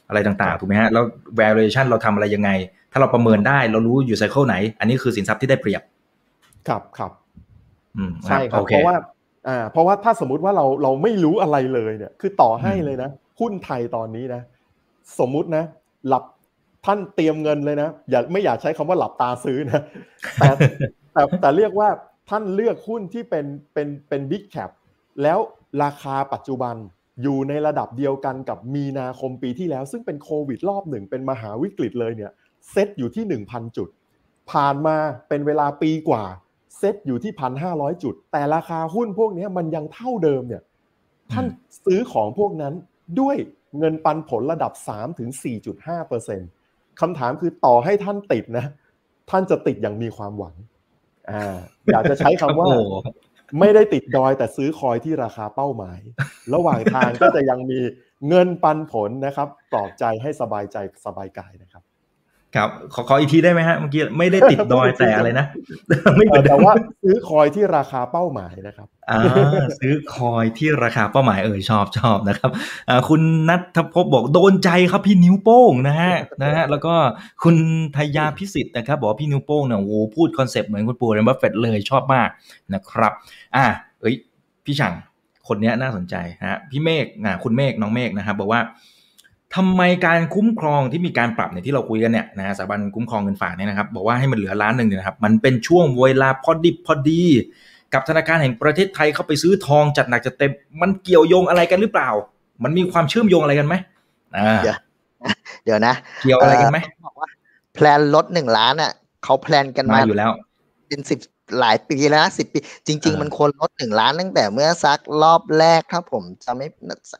อะไรต่างๆถูกไหมฮะแล้ว valuation เราทำอะไรยังไง ถ้าเราประเมินได้เรารู้อยู่ไซเคิลไหน อันนี้คือสินทรัพย์ที่ได้เปรียบ ครับครับ ใช่ครับเพราะว่าอ่าเพราะว่าถ้าสมมุติว่าเราเราไม่รู้อะไรเลยเนี่ย คือต่อให้เลยนะหุ้นไทยตอนนี้นะ สมมุตินะ หลับท่านเตรียมเงินเลยนะอย่าไม่อยากใช้คำว่าหลับตาซื้อนะแต่แต่แต่เรียกว่าท่านเลือกหุ้นที่เป็นเป็นเป็นบิ๊กแคปแล้วราคาปัจจุบันอยู่ในระดับเดียวกันกับมีนาคมปีที่แล้ว ซึ่งเป็นโควิดรอบหนึ่งเป็นมหาวิกฤตเลยเนี่ยเซ็ตอยู่ที่ 1,000 จุด ผ่านมาเป็นเวลาปีกว่า เซ็ตอยู่ที่พันห้าร้อยจุด แต่ราคาหุ้นพวกนี้มันยังเท่าเดิมเนี่ยท่านซื้อของพวกนั้นด้วยเงินปันผลระดับ3ถึง4.5เปอร์เซ็นคำถามคือต่อให้ท่านติดนะ ท่านจะติดอย่างมีความหวังอ่าอยากจะใช้คำว่า ไม่ได้ติดดอยแต่ซื้อคอยที่ราคาเป้าหมาย ระหว่างทางก็จะยังมีเงินปันผลนะครับปลอบใจให้สบายใจสบายกายนะครับ ครับขอขออีกทีได้ไหมฮะเมื่อกี้ไม่ได้ติดดอยแต่อะไรนะไม่แต่ว่าซื้อคอยที่ราคาเป้าหมายนะครับอ่าซื้อคอยที่ราคาเป้าหมายเออชอบชอบนะครับอ่าคุณนัทพบบอกโดนใจครับพี่นิ้วโป้งนะฮะนะฮะแล้วก็คุณทยาพิสิทธิ์นะครับบอกพี่นิ้วโป้งเนี่ยโอ้พูดคอนเซปต์เหมือนคุณปู่เรนบัฟเฟตเลยชอบมากนะครับ อ่าเอ้ยพี่ฉังคนนี้น่าสนใจฮะพี่เมฆอ่าคุณเมฆน้องเมฆนะครับบอกว่า ทำไมการคุ้มครองที่มีการปรับเนี่ยที่เราคุยกันเนี่ยนะฮะสถาบันคุ้มครองเงินฝากเนี่ยนะครับบอกว่าให้มันเหลือล้านหนึ่งเนี่ยนะครับมันเป็นช่วงเวลาพอดิบพอดี กับธนาคารแห่งประเทศไทยเข้าไปซื้อทองจัดหนักจัดเต็มมันเกี่ยวโยงอะไรกันหรือเปล่า มันมีความเชื่อมโยงอะไรกันไหมอ่าเดี๋ยวนะ เกี่ยวอะไรกันไหมบอกว่า plan ลดหนึ่งล้านอะเขา plan กันมาอยู่แล้ว เป็นสิบ หลายปีแล้วนะสิบปี จริง ๆ มันควรลดหนึ่งล้านตั้งแต่เมื่อซักรอบแรกถ้าผมจะไม่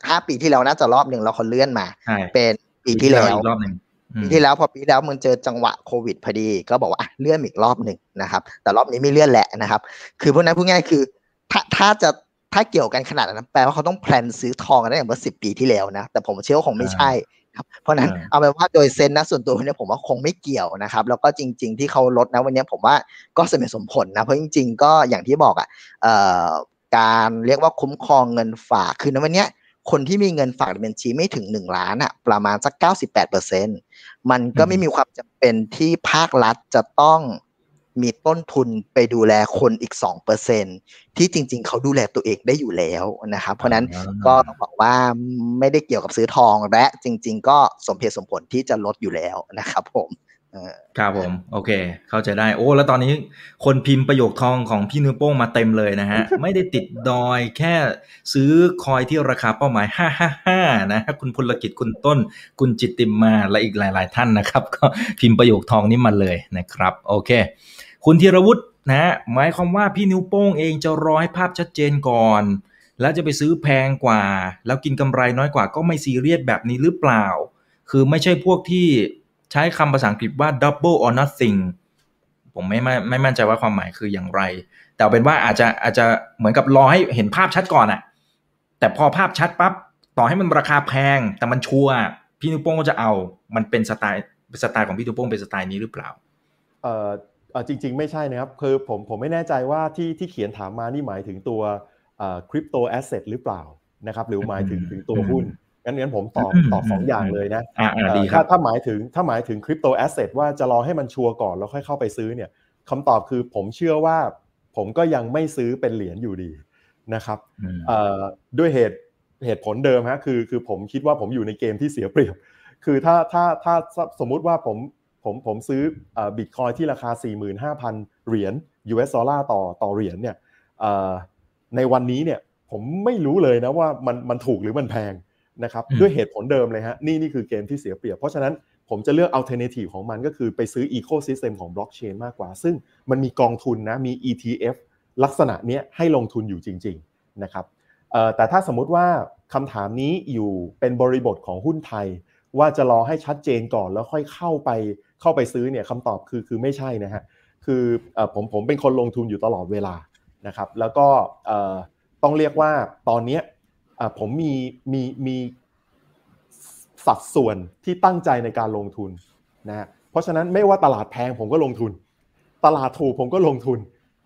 ห้าปีที่แล้วน่าจะรอบหนึ่งเราคนเลื่อนมา เป็นปีที่แล้วรอบหนึ่งปีที่แล้วพอปีแล้วมันเจอจังหวะโควิดพอดี ก็บอกว่าเลื่อนอีกรอบหนึ่งนะครับ แต่รอบนี้ไม่เลื่อนแหละนะครับ คือพวกนั้นพูดง่ายคือถ้าถ้าจะถ้าเกี่ยวกันขนาดนั้นแปลว่าเขาต้องแพลนซื้อทองกันตั้งแต่เมื่อสิบปีที่แล้วนะ แต่ผมเชื่อว่าคงไม่ใช่ ครับ เพราะนั้นเอาเป็นว่าโดยเซนนะส่วนตัวเนี่ยผมว่าคงไม่เกี่ยวนะครับ แล้วก็จริง ๆ ที่เขาลดนะวันนี้ผมว่าก็สมเหตุสมผลนะ เพราะจริง ๆ ก็อย่างที่บอกอะการเรียกว่าคุ้มครองเงินฝากคือในวันนี้คนที่มีเงินฝากในบัญชีไม่ถึงหนึ่งล้านอะประมาณสักเก้าสิบแปดเปอร์เซ็นมันก็ไม่มีความจำเป็นที่ภาครัฐจะต้อง มีต้นทุนไปดูแลคนอีกสองเปอร์เซ็นที่จริง ๆ เขาดูแลตัวเองได้อยู่แล้วนะครับ เพราะนั้นก็ต้องบอกว่าไม่ได้เกี่ยวกับซื้อทองและจริง ๆ ก็สมเหตุสมผลที่จะลดอยู่แล้วนะครับ ผมครับผม โอเค เข้าใจได้โอ้ แล้วตอนนี้คนพิมพ์ประโยคทองของพี่นิ้วโป้งมาเต็มเลยนะฮะ ไม่ได้ติดดอยแค่ซื้อคอยที่ราคาเป้าหมายห้าห้าห้านะคุณพลกิจคุณต้น คุณจิตติมมาและอีกหลาย ๆ ท่านนะครับ ก็พิมพ์ประโยคทองนี้มาเลยนะครับ โอเค คุณธีรวุฒินะหมายความว่าพี่นิ้วโป้งเองจะรอให้ภาพชัดเจนก่อน แล้วจะไปซื้อแพงกว่า แล้วกินกำไรน้อยกว่าก็ไม่ซีเรียสแบบนี้หรือเปล่า คือไม่ใช่พวกที่ใช้คำภาษาอังกฤษว่า double or nothing ผมไม่ไม่ไม่มั่นใจว่าความหมายคืออย่างไร แต่เป็นว่าอาจจะอาจจะเหมือนกับรอให้เห็นภาพชัดก่อนอะแต่พอภาพชัดปั๊บต่อให้มันราคาแพง แต่มันชัวร์พี่นิ้วโป้งก็จะเอา มันเป็นสไตล์สไตล์ของพี่นิ้วโป้งเป็นสไตล์นี้หรือเปล่า เอ่อ จริง ๆ ไม่ใช่นะครับคือผมผมไม่แน่ใจว่าที่ที่เขียนถามมานี่หมายถึงตัว crypto asset หรือเปล่านะครับหรือหมายถึงถึงตัวหุ้นงั้นงั้นผมตอบตอบสองอย่างเลยนะถ้าถ้าหมายถึงถ้าหมายถึง crypto asset ว่าจะรอให้มันชัวร์ก่อนแล้วค่อยเข้าไปซื้อเนี่ยคำตอบคือผมเชื่อว่าผมก็ยังไม่ซื้อเป็นเหรียญอยู่ดีนะครับด้วยเหตุเหตุผลเดิมฮะคือคือผมคิดว่าผมอยู่ในเกมที่เสียเปรียบ คือถ้าถ้าถ้าสมมุติว่าผม ผมผมซื้อบิตคอยน์ที่ราคา 45,000 เหรียญ US ดอลลาร์ต่อต่อเหรียญเนี่ยในวันนี้เนี่ยผมไม่รู้เลยนะว่ามันมันถูกหรือมันแพงนะครับด้วยเหตุผลเดิมเลยฮะนี่นี่คือเกมที่เสียเปรียบ เพราะฉะนั้นผมจะเลือก alternative ของมันก็คือไปซื้อ ecosystem ของบล็อกเชนมากกว่า ซึ่งมันมีกองทุนนะมี ETF ลักษณะนี้ให้ลงทุนอยู่จริงๆนะครับแต่ถ้าสมมุติว่าคำถามนี้อยู่เป็นบริบทของหุ้นไทย ว่าจะรอให้ชัดเจนก่อนแล้วค่อยเข้าไปเข้าไปซื้อเนี่ยคำตอบคือคือไม่ใช่นะฮะคือผมผมเป็นคนลงทุนอยู่ตลอดเวลานะครับแล้วก็ต้องเรียกว่าตอนนี้ผมมีมีมีสัดส่วนที่ตั้งใจในการลงทุนนะเพราะฉะนั้นไม่ว่าตลาดแพงผมก็ลงทุน ตลาดถูกผมก็ลงทุน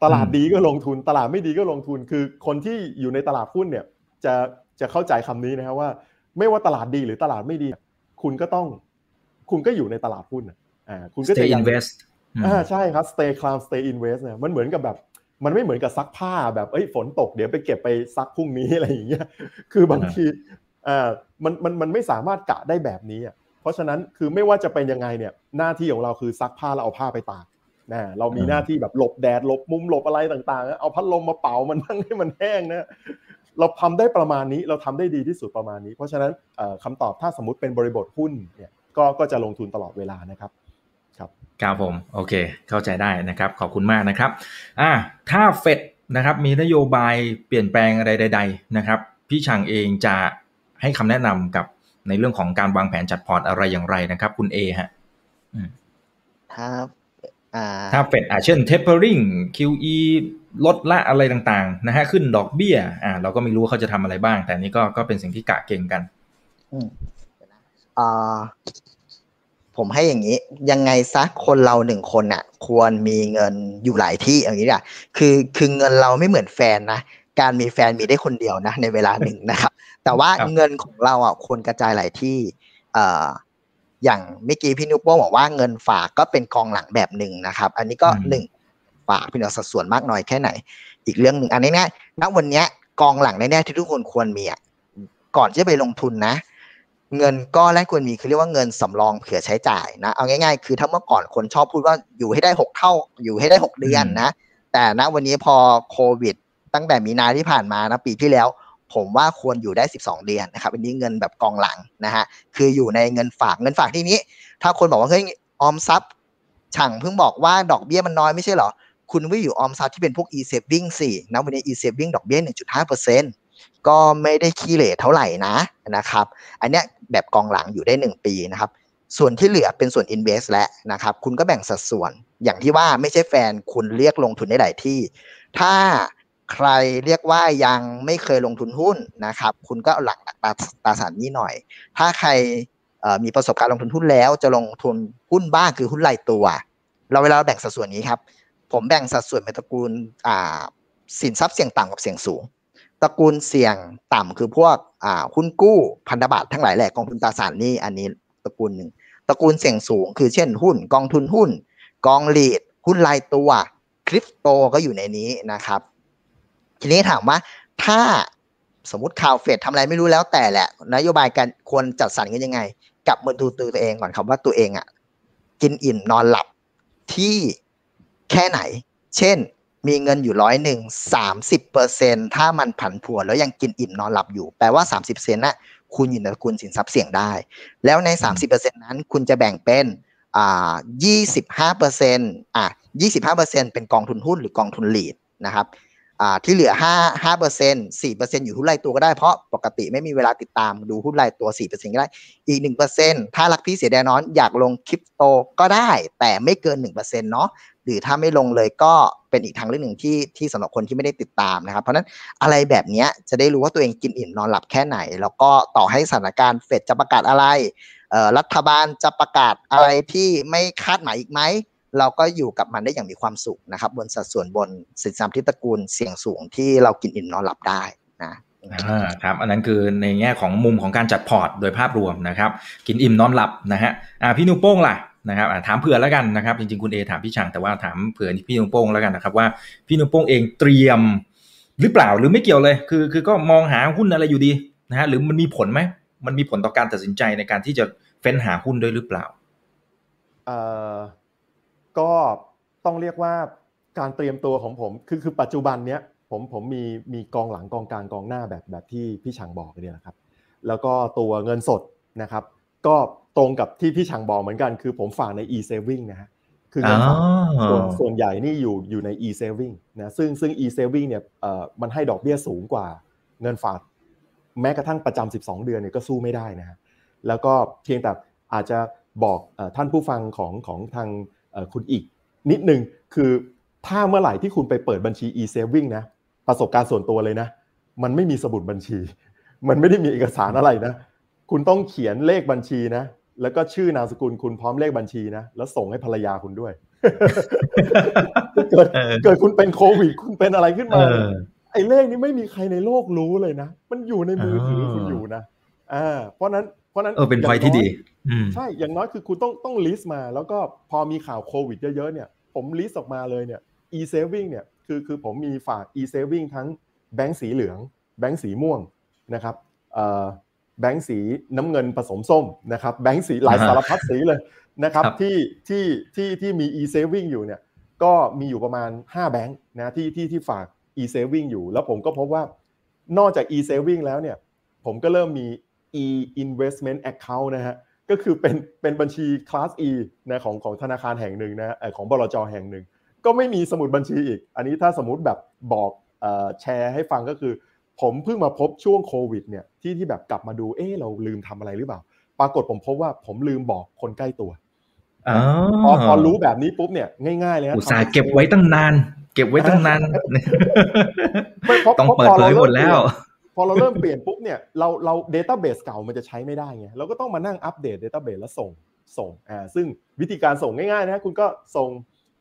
ตลาดดีก็ลงทุน ตลาดไม่ดีก็ลงทุน คือคนที่อยู่ในตลาดหุ้นเนี่ยจะจะเข้าใจคำนี้นะครับว่า ไม่ว่าตลาดดีหรือตลาดไม่ดี คุณก็ต้อง คุณก็อยู่ในตลาดหุ้นอ่าคุณก็จะ invest อ่าใช่ครับ stay calm stay invest เนี่ยมันเหมือนกับแบบ มันไม่เหมือนกับซักผ้าแบบเอ้ยฝนตกเดี๋ยวไปเก็บไปซักพรุ่งนี้อะไรอย่างเงี้ยคือบางทีอ่ามันมันมันไม่สามารถกะได้แบบนี้อะเพราะฉะนั้นคือไม่ว่าจะเป็นยังไงเนี่ยหน้าที่ของเราคือซักผ้าแล้วเอาผ้าไปตากนะเรามีหน้าที่แบบหลบแดดหลบมุมหลบอะไรต่างๆ เอาพัดลมมาเป่ามันทั้งให้มันแห้งนะ เราทำได้ประมาณนี้เราทำได้ดีที่สุดประมาณนี้ เพราะฉะนั้นคำตอบถ้าสมมติเป็นบริบทหุ้นเนี่ยก็ก็จะลงทุนตลอดเวลานะครับครับผมโอเค เข้าใจได้นะครับ ขอบคุณมากนะครับอ่าถ้าเฟดนะครับมีนโยบายเปลี่ยนแปลงอะไรใด ๆ นะครับ พี่ชังเองจะให้คำแนะนำกับในเรื่องของการวางแผนจัดพอร์ตอะไรอย่างไรนะครับ คุณเอฮะถ้า ถ้าเฟดอ่าเช่น tapering QE ลดละอะไรต่างๆ นะฮะ ขึ้นดอกเบี้ย อ่า เราก็ไม่รู้ว่าเขาจะทำอะไรบ้าง แต่นี้ก็ก็เป็นสิ่งที่กะเก่งกันอืมอ่าผมให้อย่างนี้ ยังไงซักคนเราหนึ่งคนอะ ควรมีเงินอยู่หลายที่อย่างนี้อะคือคือเงินเราไม่เหมือนแฟนนะการมีแฟนมีได้คนเดียวนะในเวลาหนึ่งนะครับ แต่ว่าเงินของเราอะควรกระจายหลายที่ เอ่อ อย่างเมื่อกี้พี่นุ๊กบอกว่าเงินฝากก็เป็นกองหลังแบบหนึ่งนะครับ อันนี้ก็หนึ่งฝากพี่น้องสัดส่วนมากน้อยแค่ไหน อีกเรื่องหนึ่งอันนี้เนี่ยณวันนี้กองหลังแน่ๆที่ทุกคนควรมีอะก่อนที่จะไปลงทุนนะ เงินก้อนแรกควรมีคือเรียกว่าเงินสำรองเผื่อใช้จ่ายนะเอาง่าย ๆ คือถ้าเมื่อก่อนคนชอบพูดว่าอยู่ให้ได้หกเท่า อยู่ให้ได้หกเดือนนะ แต่ณวันนี้พอโควิด ตั้งแต่มีนาที่ผ่านมานะปีที่แล้ว ผมว่าควรอยู่ได้ 12 เดือนนะครับอันนี้เงินแบบกองหลังนะฮะคืออยู่ในเงินฝากเงินฝากที่นี้ ถ้าคนบอกว่าเฮ้ยออมทรัพย์ช่างเพิ่งบอกว่าดอกเบี้ยมันน้อยไม่ใช่เหรอ คุณไม่อยู่ออมทรัพย์ที่เป็นพวก e-saving สินะวันนี้ e-saving ดอกเบี้ย 1.5%ก็ไม่ได้ขี้เหร่เท่าไหร่นะนะครับอันเนี้ยแบบกองหลังอยู่ได้ 1 ปีนะครับส่วนที่เหลือเป็นส่วน invest และนะครับคุณก็แบ่งสัดส่วนอย่างที่ว่าไม่ใช่แฟนคุณเรียกลงทุนได้หลายที่ ถ้า ใครเรียกว่ายังไม่เคยลงทุนหุ้นนะครับ คุณก็หลักตาตาสารนี้หน่อย ถ้าใครมีประสบการณ์ลงทุนหุ้นแล้ว จะลงทุนหุ้นบ้างคือหุ้นรายตัว เราเวลาแบ่งสัดส่วนนี้ครับ ผมแบ่งสัดส่วนเป็นตระกูลสินทรัพย์เสี่ยงต่ำกับเสี่ยงสูง ตระกูลเสี่ยงต่ำคือพวกอ่าหุ้นกู้พันธบัตรทั้งหลายแหละกองทุนตราสารนี่อันนี้ตระกูลหนึ่งตระกูลเสี่ยงสูง คือเช่นหุ้น กองทุนหุ้น กองลีดหุ้นรายตัวคริปโตก็อยู่ในนี้นะครับ ทีนี้ถามว่าถ้าสมมติข่าวเฟดทำอะไรไม่รู้แล้วแต่แหละ นโยบายการควรจัดสรรกันยังไง กลับมาดูตัวเองก่อนครับว่าตัวเองอะกินอิ่มนอนหลับที่แค่ไหน เช่นมีเงินอยู่ร้อยหนึ่งสามสิบเปอร์เซ็นถ้ามันผันผวนแล้วยังกินอิ่มนอนหลับอยู่ แปลว่าสามสิบเซนน่ะคุณอยู่ในตระกูลสินทรัพย์เสี่ยงได้ แล้วในสามสิบเปอร์เซ็นนั้น คุณจะแบ่งเป็นอ่ายี่สิบห้าเปอร์เซ็นอะยี่สิบห้าเปอร์เซ็นเป็นกองทุนหุ้นหรือกองทุนหลีดนะครับ ที่เหลือห้าห้าเปอร์เซ็นสี่เปอร์เซ็นอยู่หุ้นรายตัวก็ได้ เพราะปกติไม่มีเวลาติดตามดูหุ้นรายตัวสี่เปอร์เซ็นก็ได้ อีกหนึ่งเปอร์เซ็นถ้ารักพี่เสียดายน้อนอยากลงคริปโตก็ได้ แต่ไม่เกินหนึ่งเปอร์เซ็นเนาะ หรือถ้าไม่ลงเลยก็เป็นอีกทางเรื่องหนึ่งที่ที่สำหรับคนที่ไม่ได้ติดตามนะครับ เพราะนั้นอะไรแบบนี้จะได้รู้ว่าตัวเองกินอิ่มนอนหลับแค่ไหน แล้วก็ต่อให้สถานการณ์เฟดจะประกาศอะไรรัฐบาลจะประกาศอะไรที่ไม่คาดหมายอีกไหม เราก็อยู่กับมันได้อย่างมีความสุขนะครับ บนสัดส่วนบนสินทรัพย์ที่ตระกูลเสี่ยงสูงที่เรากินอิ่มนอนหลับได้นะอ่าครับอันนั้นคือในแง่ของมุมของการจัดพอร์ตโดยภาพรวมนะครับ กินอิ่มนอนหลับนะฮะอ่าพี่นุโป้งล่ะนะครับถามเผื่อแล้วกันนะครับ จริงๆคุณเอถามพี่ช่างแต่ว่าถามเผื่อพี่นุโป้งแล้วกันนะครับว่าพี่นุโป้งเองเตรียม หรือเปล่าหรือไม่เกี่ยวเลยคือ คือก็มองหาหุ้นอะไรอยู่ดีนะฮะหรือมันมีผลไหมมันมีผลต่อการตัดสินใจในการที่จะเฟ้นหาหุ้นด้วยหรือเปล่า เอ่อ ก็ต้องเรียกว่าการเตรียมตัวของผมคือคือปัจจุบันเนี้ยผมผมมีมีกองหลังกองกลางกองหน้าแบบแบบที่พี่ช่างบอกเนี่ยนะครับ แล้วก็ตัวเงินสดนะครับ ก็ตรงกับที่พี่ช่างบอกเหมือนกัน คือผมฝากใน e-saving นะฮะคือเงินฝากส่วนส่วนใหญ่นี่อยู่อยู่ใน e-saving นะซึ่งซึ่ง e-saving เนี่ยเอ่อมันให้ดอกเบี้ยสูงกว่าเงินฝากแม้กระทั่งประจำ12 เดือนเนี่ยก็สู้ไม่ได้นะฮะแล้วก็เพียงแต่อาจจะบอกท่านผู้ฟังของของทาง คุณอีกนิดนึงคือถ้าเมื่อไหร่ที่คุณไปเปิดบัญชี e-saving นะประสบการณ์ส่วนตัวเลยนะ มันไม่มีสมุดบัญชี มันไม่ได้มีเอกสารอะไรนะ คุณต้องเขียนเลขบัญชีนะ แล้วก็ชื่อนามสกุลคุณพร้อมเลขบัญชีนะ แล้วส่งให้ภรรยาคุณด้วย เกิดเกิดคุณเป็นโควิด คุณเป็นอะไรขึ้นมา ไอ้เลขนี้ไม่มีใครในโลกรู้เลยนะ มันอยู่ในมือถือคุณอยู่นะอ่าเพราะนั้น เพราะนั้นเออเป็นไฟที่ดีใช่อย่างน้อยคือคุณต้องต้องลิสต์มา แล้วก็พอมีข่าวโควิดเยอะๆเนี่ย ผมลิสต์ออกมาเลยเนี่ย e-saving เนี่ยคือคือผมมีฝาก e-saving ทั้งแบงก์สีเหลือง แบงก์สีม่วงนะครับแบงก์สีน้ำเงินผสมส้มนะครับแบงก์สีหลายสารพัดสีเลยนะครับที่ที่ที่ที่มี e-saving อยู่เนี่ยก็มีอยู่ประมาณ 5 แบงค์นะที่ที่ที่ฝาก e-saving อยู่ แล้วผมก็พบว่านอกจาก e-saving แล้วเนี่ยผมก็เริ่มมี e-investment account นะฮะก็คือเป็นเป็นบัญชีคลาส E นะของของธนาคารแห่งหนึ่งนะของบลจแห่งหนึ่ง ก็ไม่มีสมุดบัญชีอีก อันนี้ถ้าสมมติแบบบอกแชร์ให้ฟังก็คือ ผมเพิ่งมาพบช่วงโควิดเนี่ยที่ที่แบบกลับมาดูเออเราลืมทำอะไรหรือเปล่า ปรากฏผมพบว่าผมลืมบอกคนใกล้ตัวอ๋อพอพอรู้แบบนี้ปุ๊บเนี่ยง่ายๆเลยนะอุตส่าห์เก็บไว้ตั้งนาน เก็บไว้ตั้งนานไม่เพราะต้องพราะเปิดพเผยราหมดแล้ว พอเราเริ่มเปลี่ยนปุ๊บเนี่ยเราเราเดต้าเบสเก่ามันจะใช้ไม่ได้ไงเราก็ต้องมานั่งอัปเดตเดต้าเบสแล้วส่งส่งอ่าซึ่งวิธีการส่งง่ายๆนะคุณก็ส่ง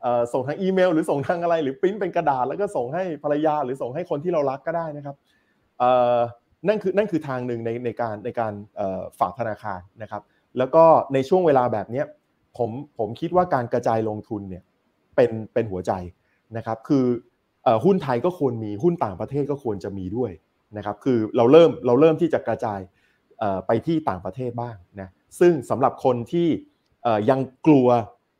เอ่อส่งทางอีเมล หรือส่งทางอะไรหรือปริ้นเป็นกระดาษแล้วก็ส่งให้ภรรยาหรือส่งให้คนที่เรารักก็ได้นะครับเอ่อนั่นคือนั่นคือทางหนึ่งในในการในการเอ่อฝากธนาคารนะครับ แล้วก็ในช่วงเวลาแบบเนี้ยผมผมคิดว่าการกระจายลงทุนเนี่ยเป็นเป็นหัวใจนะครับ คืออหุ้นไทยก็ควรมีหุ้นต่างประเทศก็ควรจะมีด้วย นะครับคือเราเริ่มเราเริ่มที่จะกระจายเอ่อไปที่ต่างประเทศบ้างนะซึ่งสำหรับคนที่เอ่อยังกลัว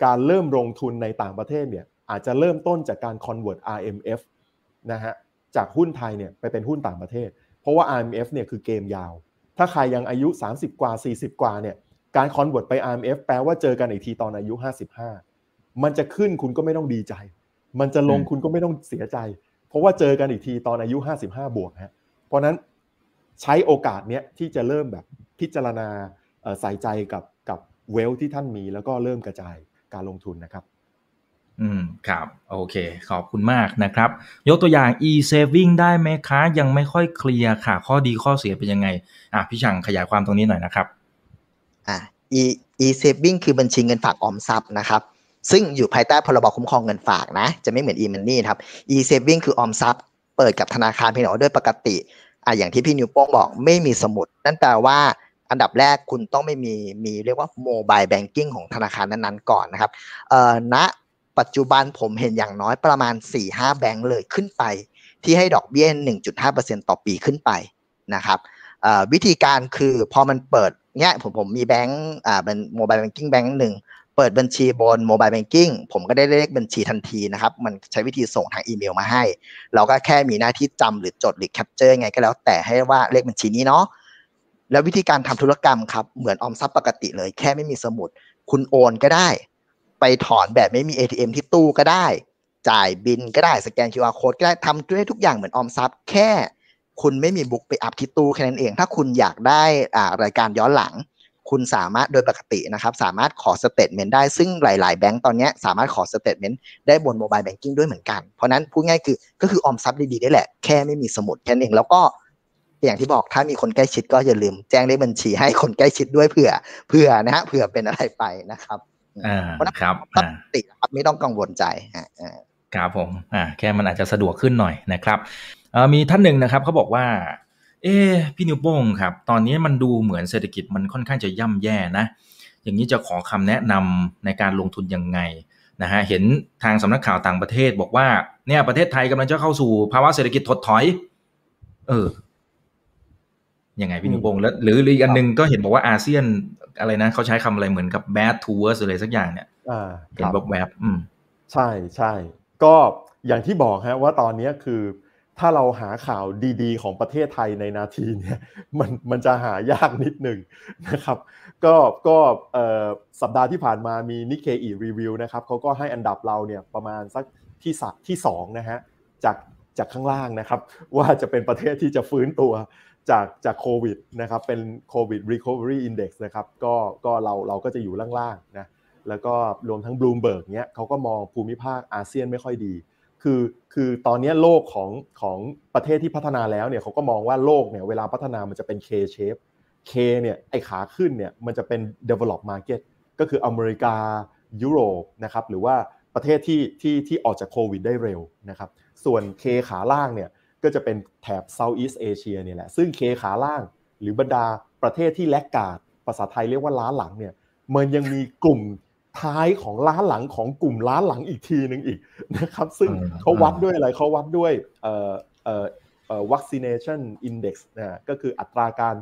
การเริ่มลงทุนในต่างประเทศเนี่ยอาจจะเริ่มต้นจากการ convert RMF นะฮะจากหุ้นไทยเนี่ยไปเป็นหุ้นต่างประเทศ เพราะว่า RMF เนี่ยคือเกมยาว ถ้าใครยังอายุ 30 กว่า 40 กว่าเนี่ยการคอนเวิร์ตไป RMF แปลว่าเจอกันอีกทีตอนอายุ 55 มันจะขึ้นคุณก็ไม่ต้องดีใจ มันจะลงอืมคุณก็ไม่ต้องเสียใจ เพราะว่าเจอกันอีกทีตอนอายุ 55 บวกฮะ เพราะนั้นใช้โอกาสเนี้ยที่จะเริ่มแบบพิจารณาเอ่อใส่ใจกับกับเวลที่ท่านมีแล้วก็เริ่มกระจายการลงทุนนะครับ อืมครับ โอเค ขอบคุณมากนะครับ ยกตัวอย่าง e-saving ได้ไหมคะยังไม่ค่อยเคลียร์ค่ะ ข้อดีข้อเสียเป็นยังไง อะพี่ช่างขยายความตรงนี้หน่อยนะครับ อ่า e e saving คือบัญชีเงินฝากออมทรัพย์นะครับซึ่งอยู่ภายใต้พรบคุ้มครองเงินฝากนะ จะไม่เหมือน e money ครับ e saving คือออมทรัพย์ เปิดกับธนาคารเพียงแต่ว่าโดยปกติอ่าอย่างที่พี่นิวโป้งบอกไม่มีสมุด นั่นแปลว่าอันดับแรกคุณต้องไม่มีมีเรียกว่าโมบายแบงกิ้งของธนาคารนั้นๆก่อนนะครับเอ่อณปัจจุบันผมเห็นอย่างน้อยประมาณ 4-5 แบงก์เลยขึ้นไป ที่ให้ดอกเบี้ย 1.5%ต่อปีขึ้นไปนะครับวิธีการคือพอมันเปิดเนี้ยผมผมมีแบงก์อ่าเป็น mobile banking แบงก์หนึ่ง เปิดบัญชีบน mobile banking ผมก็ได้เลขบัญชีทันทีนะครับ มันใช้วิธีส่งทางอีเมลมาให้ เราก็แค่มีหน้าที่จำหรือจดหรือ capture ไงก็แล้วแต่ให้ว่าเลขบัญชีนี้เนาะแล้ววิธีการทำธุรกรรมครับ เหมือนออมทรัพย์ปกติเลย แค่ไม่มีสมุด คุณโอนก็ได้ ไปถอนแบบไม่มี ATM ที่ตู้ก็ได้ จ่ายบิลก็ได้สแกน QR code ก็ได้ทำด้วยทุกอย่างเหมือนออมทรัพย์ แค่คุณไม่มี book ไป up ที่ตู้แค่นั้นเอง ถ้าคุณอยากได้อ่ารายการย้อนหลัง คุณสามารถโดยปกตินะครับ สามารถขอ statement ได้ซึ่งหลายๆแบงก์ตอนเนี้ยสามารถขอ statement ได้บน mobile banking ด้วยเหมือนกัน เพราะนั้นพูดง่ายคือก็คือออมทรัพย์ดีๆนี่แหละ แค่ไม่มีสมุดแค่นั้นเองแล้วก็อย่างที่บอกถ้ามีคนใกล้ชิดก็อย่าลืมแจ้งเลขบัญชีให้คนใกล้ชิดด้วยเผื่อเผื่อนะฮะเผื่อเป็นอะไรไปนะครับอ่าเพราะฉะนั้นครับปอ่ากติครับไม่ต้องกังวลใจฮะอ่าครับผมอ่าแค่มันอาจจะสะดวกขึ้นหน่อยนะครับเอ่อมีท่านหนึ่งนะครับเขาบอกว่า เอ๊ะพี่นิวโป้งครับ ตอนนี้มันดูเหมือนเศรษฐกิจมันค่อนข้างจะย่ำแย่นะ อย่างนี้จะขอคำแนะนำในการลงทุนยังไงนะฮะเห็นทางสำนักข่าวต่างประเทศบอกว่าเนี่ยประเทศไทยกำลังจะเข้าสู่ภาวะเศรษฐกิจถดถอย เออยังไงพี่นิวโป้งแล้วหรือหรืออีกอันหนึงก็เห็นบอกว่าอาเซียนอะไรนะเขาใช้คำอะไรเหมือนกับ bad to worse อะไรสักอย่างเนี่ยอ่าคเห็นรับแบบแวบๆอืม ใช่ใช่ก็อย่างที่บอกฮะว่าตอนนี้คือ ถ้าเราหาข่าวดีๆ ของประเทศไทยในนาทีเนี่ยมันมันจะหายากนิดหนึ่งนะครับ ก็ก็สัปดาห์ที่ผ่านมามีนิเคอีรีวิวนะครับเขาก็ให้อันดับเราเนี่ยประมาณสักที่สักที่สองนะฮะจากจากข้างล่างนะครับ ว่าจะเป็นประเทศที่จะฟื้นตัวจากจากโควิดนะครับเป็นโควิด Recovery Index นะครับก็ก็เราเราก็จะอยู่ล่างๆนะแล้วก็รวมทั้งบลูมเบิร์กเนี้ยเขาก็มองภูมิภาคอาเซียนไม่ค่อยดี คือคือตอนนี้โลกของของประเทศที่พัฒนาแล้วเนี่ยเขาก็มองว่าโลกเนี่ยเวลาพัฒนามันจะเป็น K shape K เนี่ยไอขาขึ้นเนี่ยมันจะเป็น develop market ก็คืออเมริกายุโรปนะครับหรือว่าประเทศที่ที่ที่ออกจากโควิดได้เร็วนะครับส่วน K ขาล่างเนี่ยก็จะเป็นแถบ Southeast Asia เนี่ยแหละซึ่ง K ขาล่าง หรือบรรดาประเทศที่แลกกาดภาษาไทยเรียกว่าล้าหลังเนี่ยมันยังมีกลุ่ม ท้ายของล้านหลังของกลุ่มล้านหลังอีกทีหนึ่งอีกนะครับ ซึ่งอืมเขาวัดด้วยอะไรเขาวัดด้วยเอ่อเอ่อเอ่อ vaccination index นะก็คืออัตราการ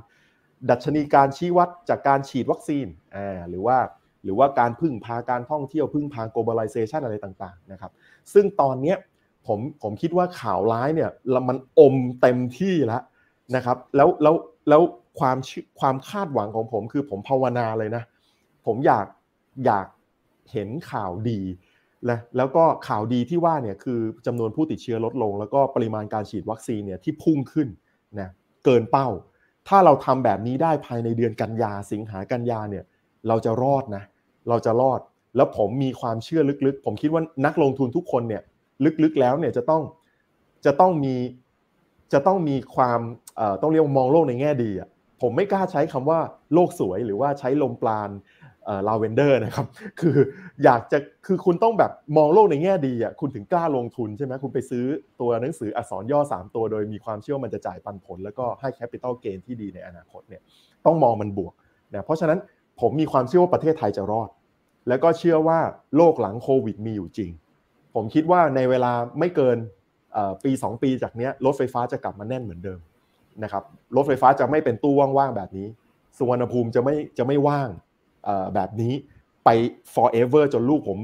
ดัชนีการชี้วัดจากการฉีดวัคซีนอ่าหรือว่าหรือว่าการพึ่งพาการท่องเที่ยวพึ่งพา globalization อะไรต่างๆนะครับซึ่งตอนเนี้ยผมผมคิดว่าข่าวร้ายเนี่ยมันอมเต็มที่แล้วนะครับแล้วแล้วแล้วความชื่อความคาดหวังของผมคือผมภาวนาเลยนะ ผมอยากอยาก เห็นข่าวดีนะแล้วก็ข่าวดีที่ว่าเนี่ยคือจำนวนผู้ติดเชื้อลดลง แล้วก็ปริมาณการฉีดวัคซีนเนี่ยที่พุ่งขึ้นนะเกินเป้า ถ้าเราทำแบบนี้ได้ภายในเดือนกันยาสิงหากันยาเนี่ยเราจะรอดนะเราจะรอดแล้วผมมีความเชื่อลึกๆ ผมคิดว่านักลงทุนทุกคนเนี่ยลึกๆแล้วเนี่ยจะต้องจะต้องมีจะต้องมีความต้องเรียกมองโลกในแง่ดีอะผมไม่กล้าใช้คำว่าโลกสวยหรือว่าใช้ลมปราณ ลาเวนเดอร์นะครับ คืออยากจะคือคุณต้องแบบมองโลกในแง่ดีอะคุณถึงกล้าลงทุนใช่ไหมคุณไปซื้อตัวหนังสืออักษรย่อ 3 ตัวโดยมีความเชื่อมันจะจ่ายปันผล แล้วก็ให้ capital gain ที่ดีในอนาคตเนี่ยต้องมองมันบวกนะเพราะฉะนั้นผมมีความเชื่อว่าประเทศไทยจะรอด แล้วก็เชื่อว่าโลกหลังโควิดมีอยู่จริง ผมคิดว่าในเวลาไม่เกินปี 2 ปีจากนี้รถไฟฟ้าจะกลับมาแน่นเหมือนเดิมนะครับรถไฟฟ้าจะไม่เป็นตู้ว่างๆแบบนี้สุวรรณภูมิจะไม่จะไม่ว่าง แบบนี้ไป forever จนลูกผม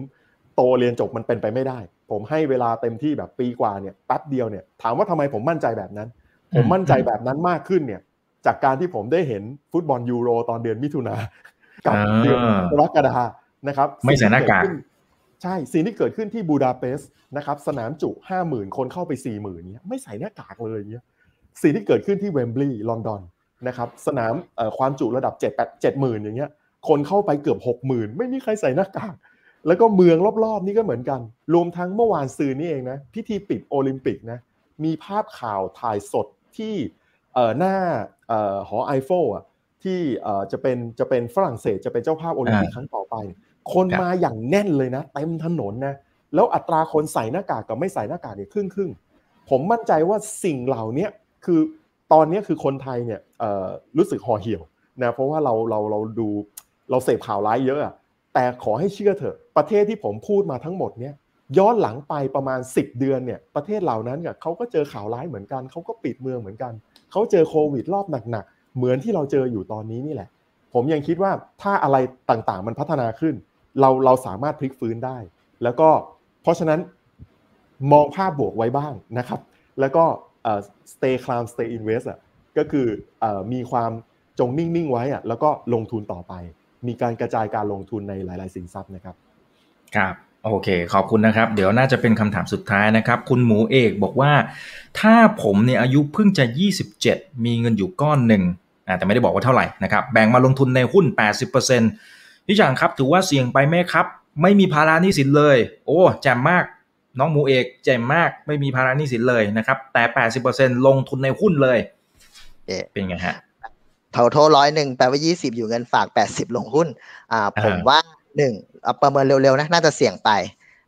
โตเรียนจบมันเป็นไปไม่ได้ ผมให้เวลาเต็มที่แบบปีกว่าเนี่ยแป๊บเดียวเนี่ยถามว่าทำไมผมมั่นใจแบบนั้น ผมมั่นใจแบบนั้นมากขึ้นเนี่ยจากการที่ผมได้เห็นฟุตบอลยูโรตอนเดือนมิถุนากับเดือนกรกฎานะครับไม่ใส่หน้ากากใช่สิ่งที่เกิดขึ้นที่บูดาเปสต์นะครับสนามจุห้าหมื่นคนเข้าไปสี่หมื่นเนี้ยไม่ใส่หน้ากากเลยเนี้ยสิ่งที่เกิดขึ้นที่เวมบลีย์ลอนดอนนะครับสนามความจุระดับเจ็ดแปดเจ็ดหมื่นอย่างเงี้ย คนเข้าไปเกือบหกหมื่นไม่มีใครใส่หน้ากาก แล้วก็เมืองรอบๆ นี่ก็เหมือนกัน รวมทั้งเมื่อวานซืนนี่เองนะพิธีปิดโอลิมปิกนะมีภาพข่าวถ่ายสดที่หน้าหอไอเฟลอะที่จะเป็นจะเป็นฝรั่งเศสจะเป็นเจ้าภาพโอลิมปิกครั้งต่อไป คนมาอย่างแน่นเลยนะเต็มถนนนะแล้วอัตราคนใส่หน้ากากกับไม่ใส่หน้ากากเนี่ยครึ่งครึ่งผมมั่นใจว่าสิ่งเหล่านี้คือตอนนี้คือคนไทยเนี่ยรู้สึกห่อเหี่ยวนะเพราะว่าเราเราเราดู เราเสพข่าวร้ายเยอะอะแต่ขอให้เชื่อเถอะประเทศที่ผมพูดมาทั้งหมดเนี่ยย้อนหลังไปประมาณ 10 เดือนเนี่ยประเทศเหล่านั้นเนี่ยเขาก็เจอข่าวร้ายเหมือนกันเขาก็ปิดเมืองเหมือนกันเขาเจอโควิดรอบหนักๆเหมือนที่เราเจออยู่ตอนนี้นี่แหละ ผมยังคิดว่าถ้าอะไรต่างๆ มันพัฒนาขึ้น เราเราสามารถพลิกฟื้นได้ แล้วก็เพราะฉะนั้นมองภาพบวกไว้บ้างนะครับ แล้วก็ stay calm stay invest อะก็คือมีความจงนิ่ง ๆ ไว้อะแล้วก็ลงทุนต่อไป มีการกระจายการลงทุนในหลาย ๆ สินทรัพย์นะครับครับโอเค ขอบคุณนะครับ เดี๋ยวน่าจะเป็นคำถามสุดท้ายนะครับ คุณหมูเอกบอกว่า ถ้าผมเนี่ยอายุเพิ่งจะ 27 มีเงินอยู่ก้อนหนึ่งแต่ไม่ได้บอกว่าเท่าไหร่นะครับ แบ่งมาลงทุนในหุ้น 80%พี่จังครับ ถือว่าเสี่ยงไปไหมครับ ไม่มีภาระหนี้สินเลย โอ้แจ่มมาก น้องหมูเอกแจ่มมาก ไม่มีภาระหนี้สินเลยนะครับ แต่ 80%ลงทุนในหุ้นเลย เป็นไงฮะ เท่าโทร้อยหนึ่งแปลว่ายี่สิบอยู่เงินฝากแปดสิบลงหุ้น อ่า ผมว่าหนึ่งประเมินเร็วๆนะ น่าจะเสี่ยงไป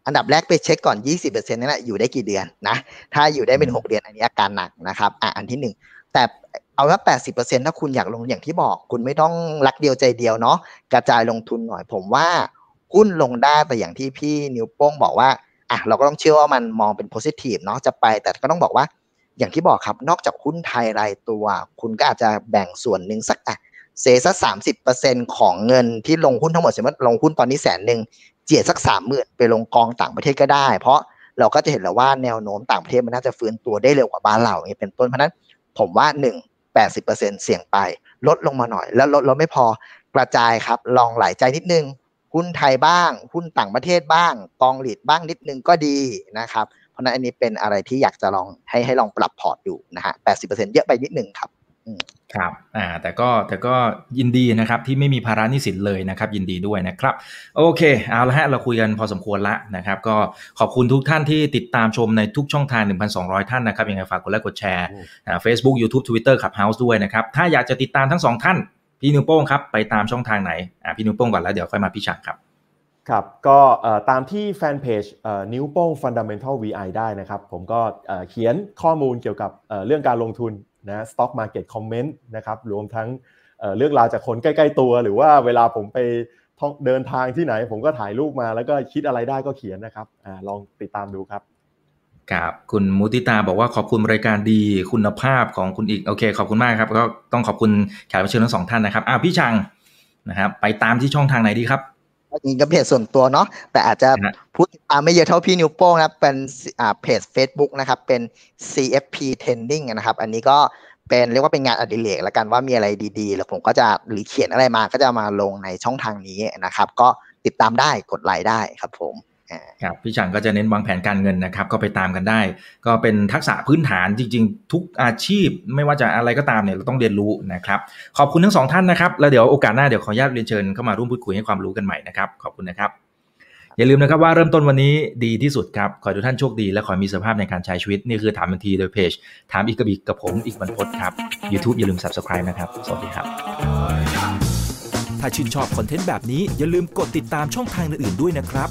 อันดับแรกไปเช็คก่อนยี่สิบเปอร์เซ็นต์นั่นแหละอยู่ได้กี่เดือนนะ ถ้าอยู่ได้เป็นหกเดือนอันนี้อาการหนักนะครับ อ่าอันที่หนึ่งแต่เอาว่าแปดสิบเปอร์เซ็นต์ถ้าคุณอยากลงอย่างที่บอก คุณไม่ต้องรักเดียวใจเดียวเนาะ กระจายลงทุนหน่อย ผมว่าหุ้นลงได้แต่อย่างที่พี่นิวโป้งบอกว่า อะเราก็ต้องเชื่อว่ามันมองเป็นโพซิทีฟเนาะ จะไป แต่ก็ต้องบอกว่า อย่างที่บอกครับ นอกจากหุ้นไทยรายตัว คุณก็อาจจะแบ่งส่วนหนึ่งสักอะเซสักสามสิบเปอร์เซ็นของเงินที่ลงหุ้นทั้งหมดสมมติลงหุ้นตอนนี้แสนหนึ่งเจียดสักสามหมื่นไปลงกองต่างประเทศก็ได้ เพราะเราก็จะเห็นแล้วว่าแนวโน้มต่างประเทศมันน่าจะฟื้นตัวได้เร็วกว่าบ้านเราอย่างนี้เป็นต้นเพราะนั้นผมว่าหนึ่งแปดสิบเปอร์เซ็นเสี่ยงไป ลดลงมาหน่อย แล้วลดลดไม่พอกระจายครับ ลองหลายใจนิดนึงหุ้นไทยบ้างหุ้นต่างประเทศบ้าง กองรีทบ้างนิดนึงก็ดีนะครับ เพราะนั้นอันนี้เป็นอะไรที่อยากจะลองให้ให้ลองปรับพอร์ตดูนะฮะแปดสิบเปอร์เซ็นเยอะไปนิดหนึ่งครับครับอ่าแต่ก็แต่ก็ยินดีนะครับที่ไม่มีภาระหนี้สินเลยนะครับ ยินดีด้วยนะครับ โอเคเอาละฮะเราคุยกันพอสมควรละนะครับ ก็ขอบคุณทุกท่านที่ติดตามชมในทุกช่องทาง 1,200 ท่านนะครับยังไงฝากกดไลค์กดแชร์อ่า Facebook YouTube Twitter Clubhouse ด้วยนะครับ ถ้าอยากจะติดตามทั้งสองท่าน พี่นิวโป้งครับ ไปตามช่องทางไหนอ่าพี่นิวโป้งก่อนแล้วเดี๋ยวค่อยมาพี่ชักครับ ครับก็ตามที่แฟนเพจนิ้วโป้ง Fundamental VI ได้นะครับ ผมก็เขียนข้อมูลเกี่ยวกับเรื่องการลงทุนนะ Stock Market Comment นะครับรวมทั้งเรื่องราวจากคนใกล้ ๆ ตัว หรือว่าเวลาผมไปเดินทางที่ไหน ผมก็ถ่ายรูปมาแล้วก็คิดอะไรได้ก็เขียนนะครับอลองติดตามดูครับครับคุณมุติตาบอกว่าขอบคุณรายการดีคุณภาพของคุณอีกโอเค ขอบคุณมากครับ ก็ต้องขอบคุณแขกรับเชิญทั้งสองท่านนะครับอ้าวพี่ชังนะครับ ไปตามที่ช่องทางไหนดีครับ นี่ก็เพจส่วนตัวเนาะแต่อาจจะพูดตามไม่เยอะเท่าพี่นิวโป้งนะเป็นอ่าเพจ Facebook นะครับเป็น CFP Trending นะครับ อันนี้ก็เป็นเรียกว่าเป็นงานอดิเรกแล้วกันว่ามีอะไรดีๆ แล้วผมก็จะหรือเขียนอะไรมาก็จะมาลงในช่องทางนี้นะครับ ก็ติดตามได้กดไลค์ได้ครับผม ครับพี่ชังก็จะเน้นวางแผนการเงินนะครับ ก็ไปตามกันได้ ก็เป็นทักษะพื้นฐานจริง ๆ ทุกอาชีพ ไม่ว่าจะอะไรก็ตามเนี่ยเราต้องเรียนรู้นะครับ ขอบคุณทั้งสองท่านนะครับ แล้วเดี๋ยวโอกาสหน้าเดี๋ยวขออนุญาตเรียนเชิญเข้ามาร่วมพูดคุยให้ความรู้กันใหม่นะครับขอบคุณนะครับ อย่าลืมนะครับว่าเริ่มต้นวันนี้ดีที่สุดครับ ขอให้ทุกท่านโชคดี และขอให้มีสภาพในการใช้ชีวิต นี่คือถามบันทีโดยเพจ ถามอีกกระบิกกับผมอีกบรรพตครับ YouTube อย่าลืม Subscribe นะครับสวัสดีครับถ้าชื่นชอบคอนเทนต์แบบนี้อย่าลืมกดติดตามช่องทางอื่นๆด้วยนะครับ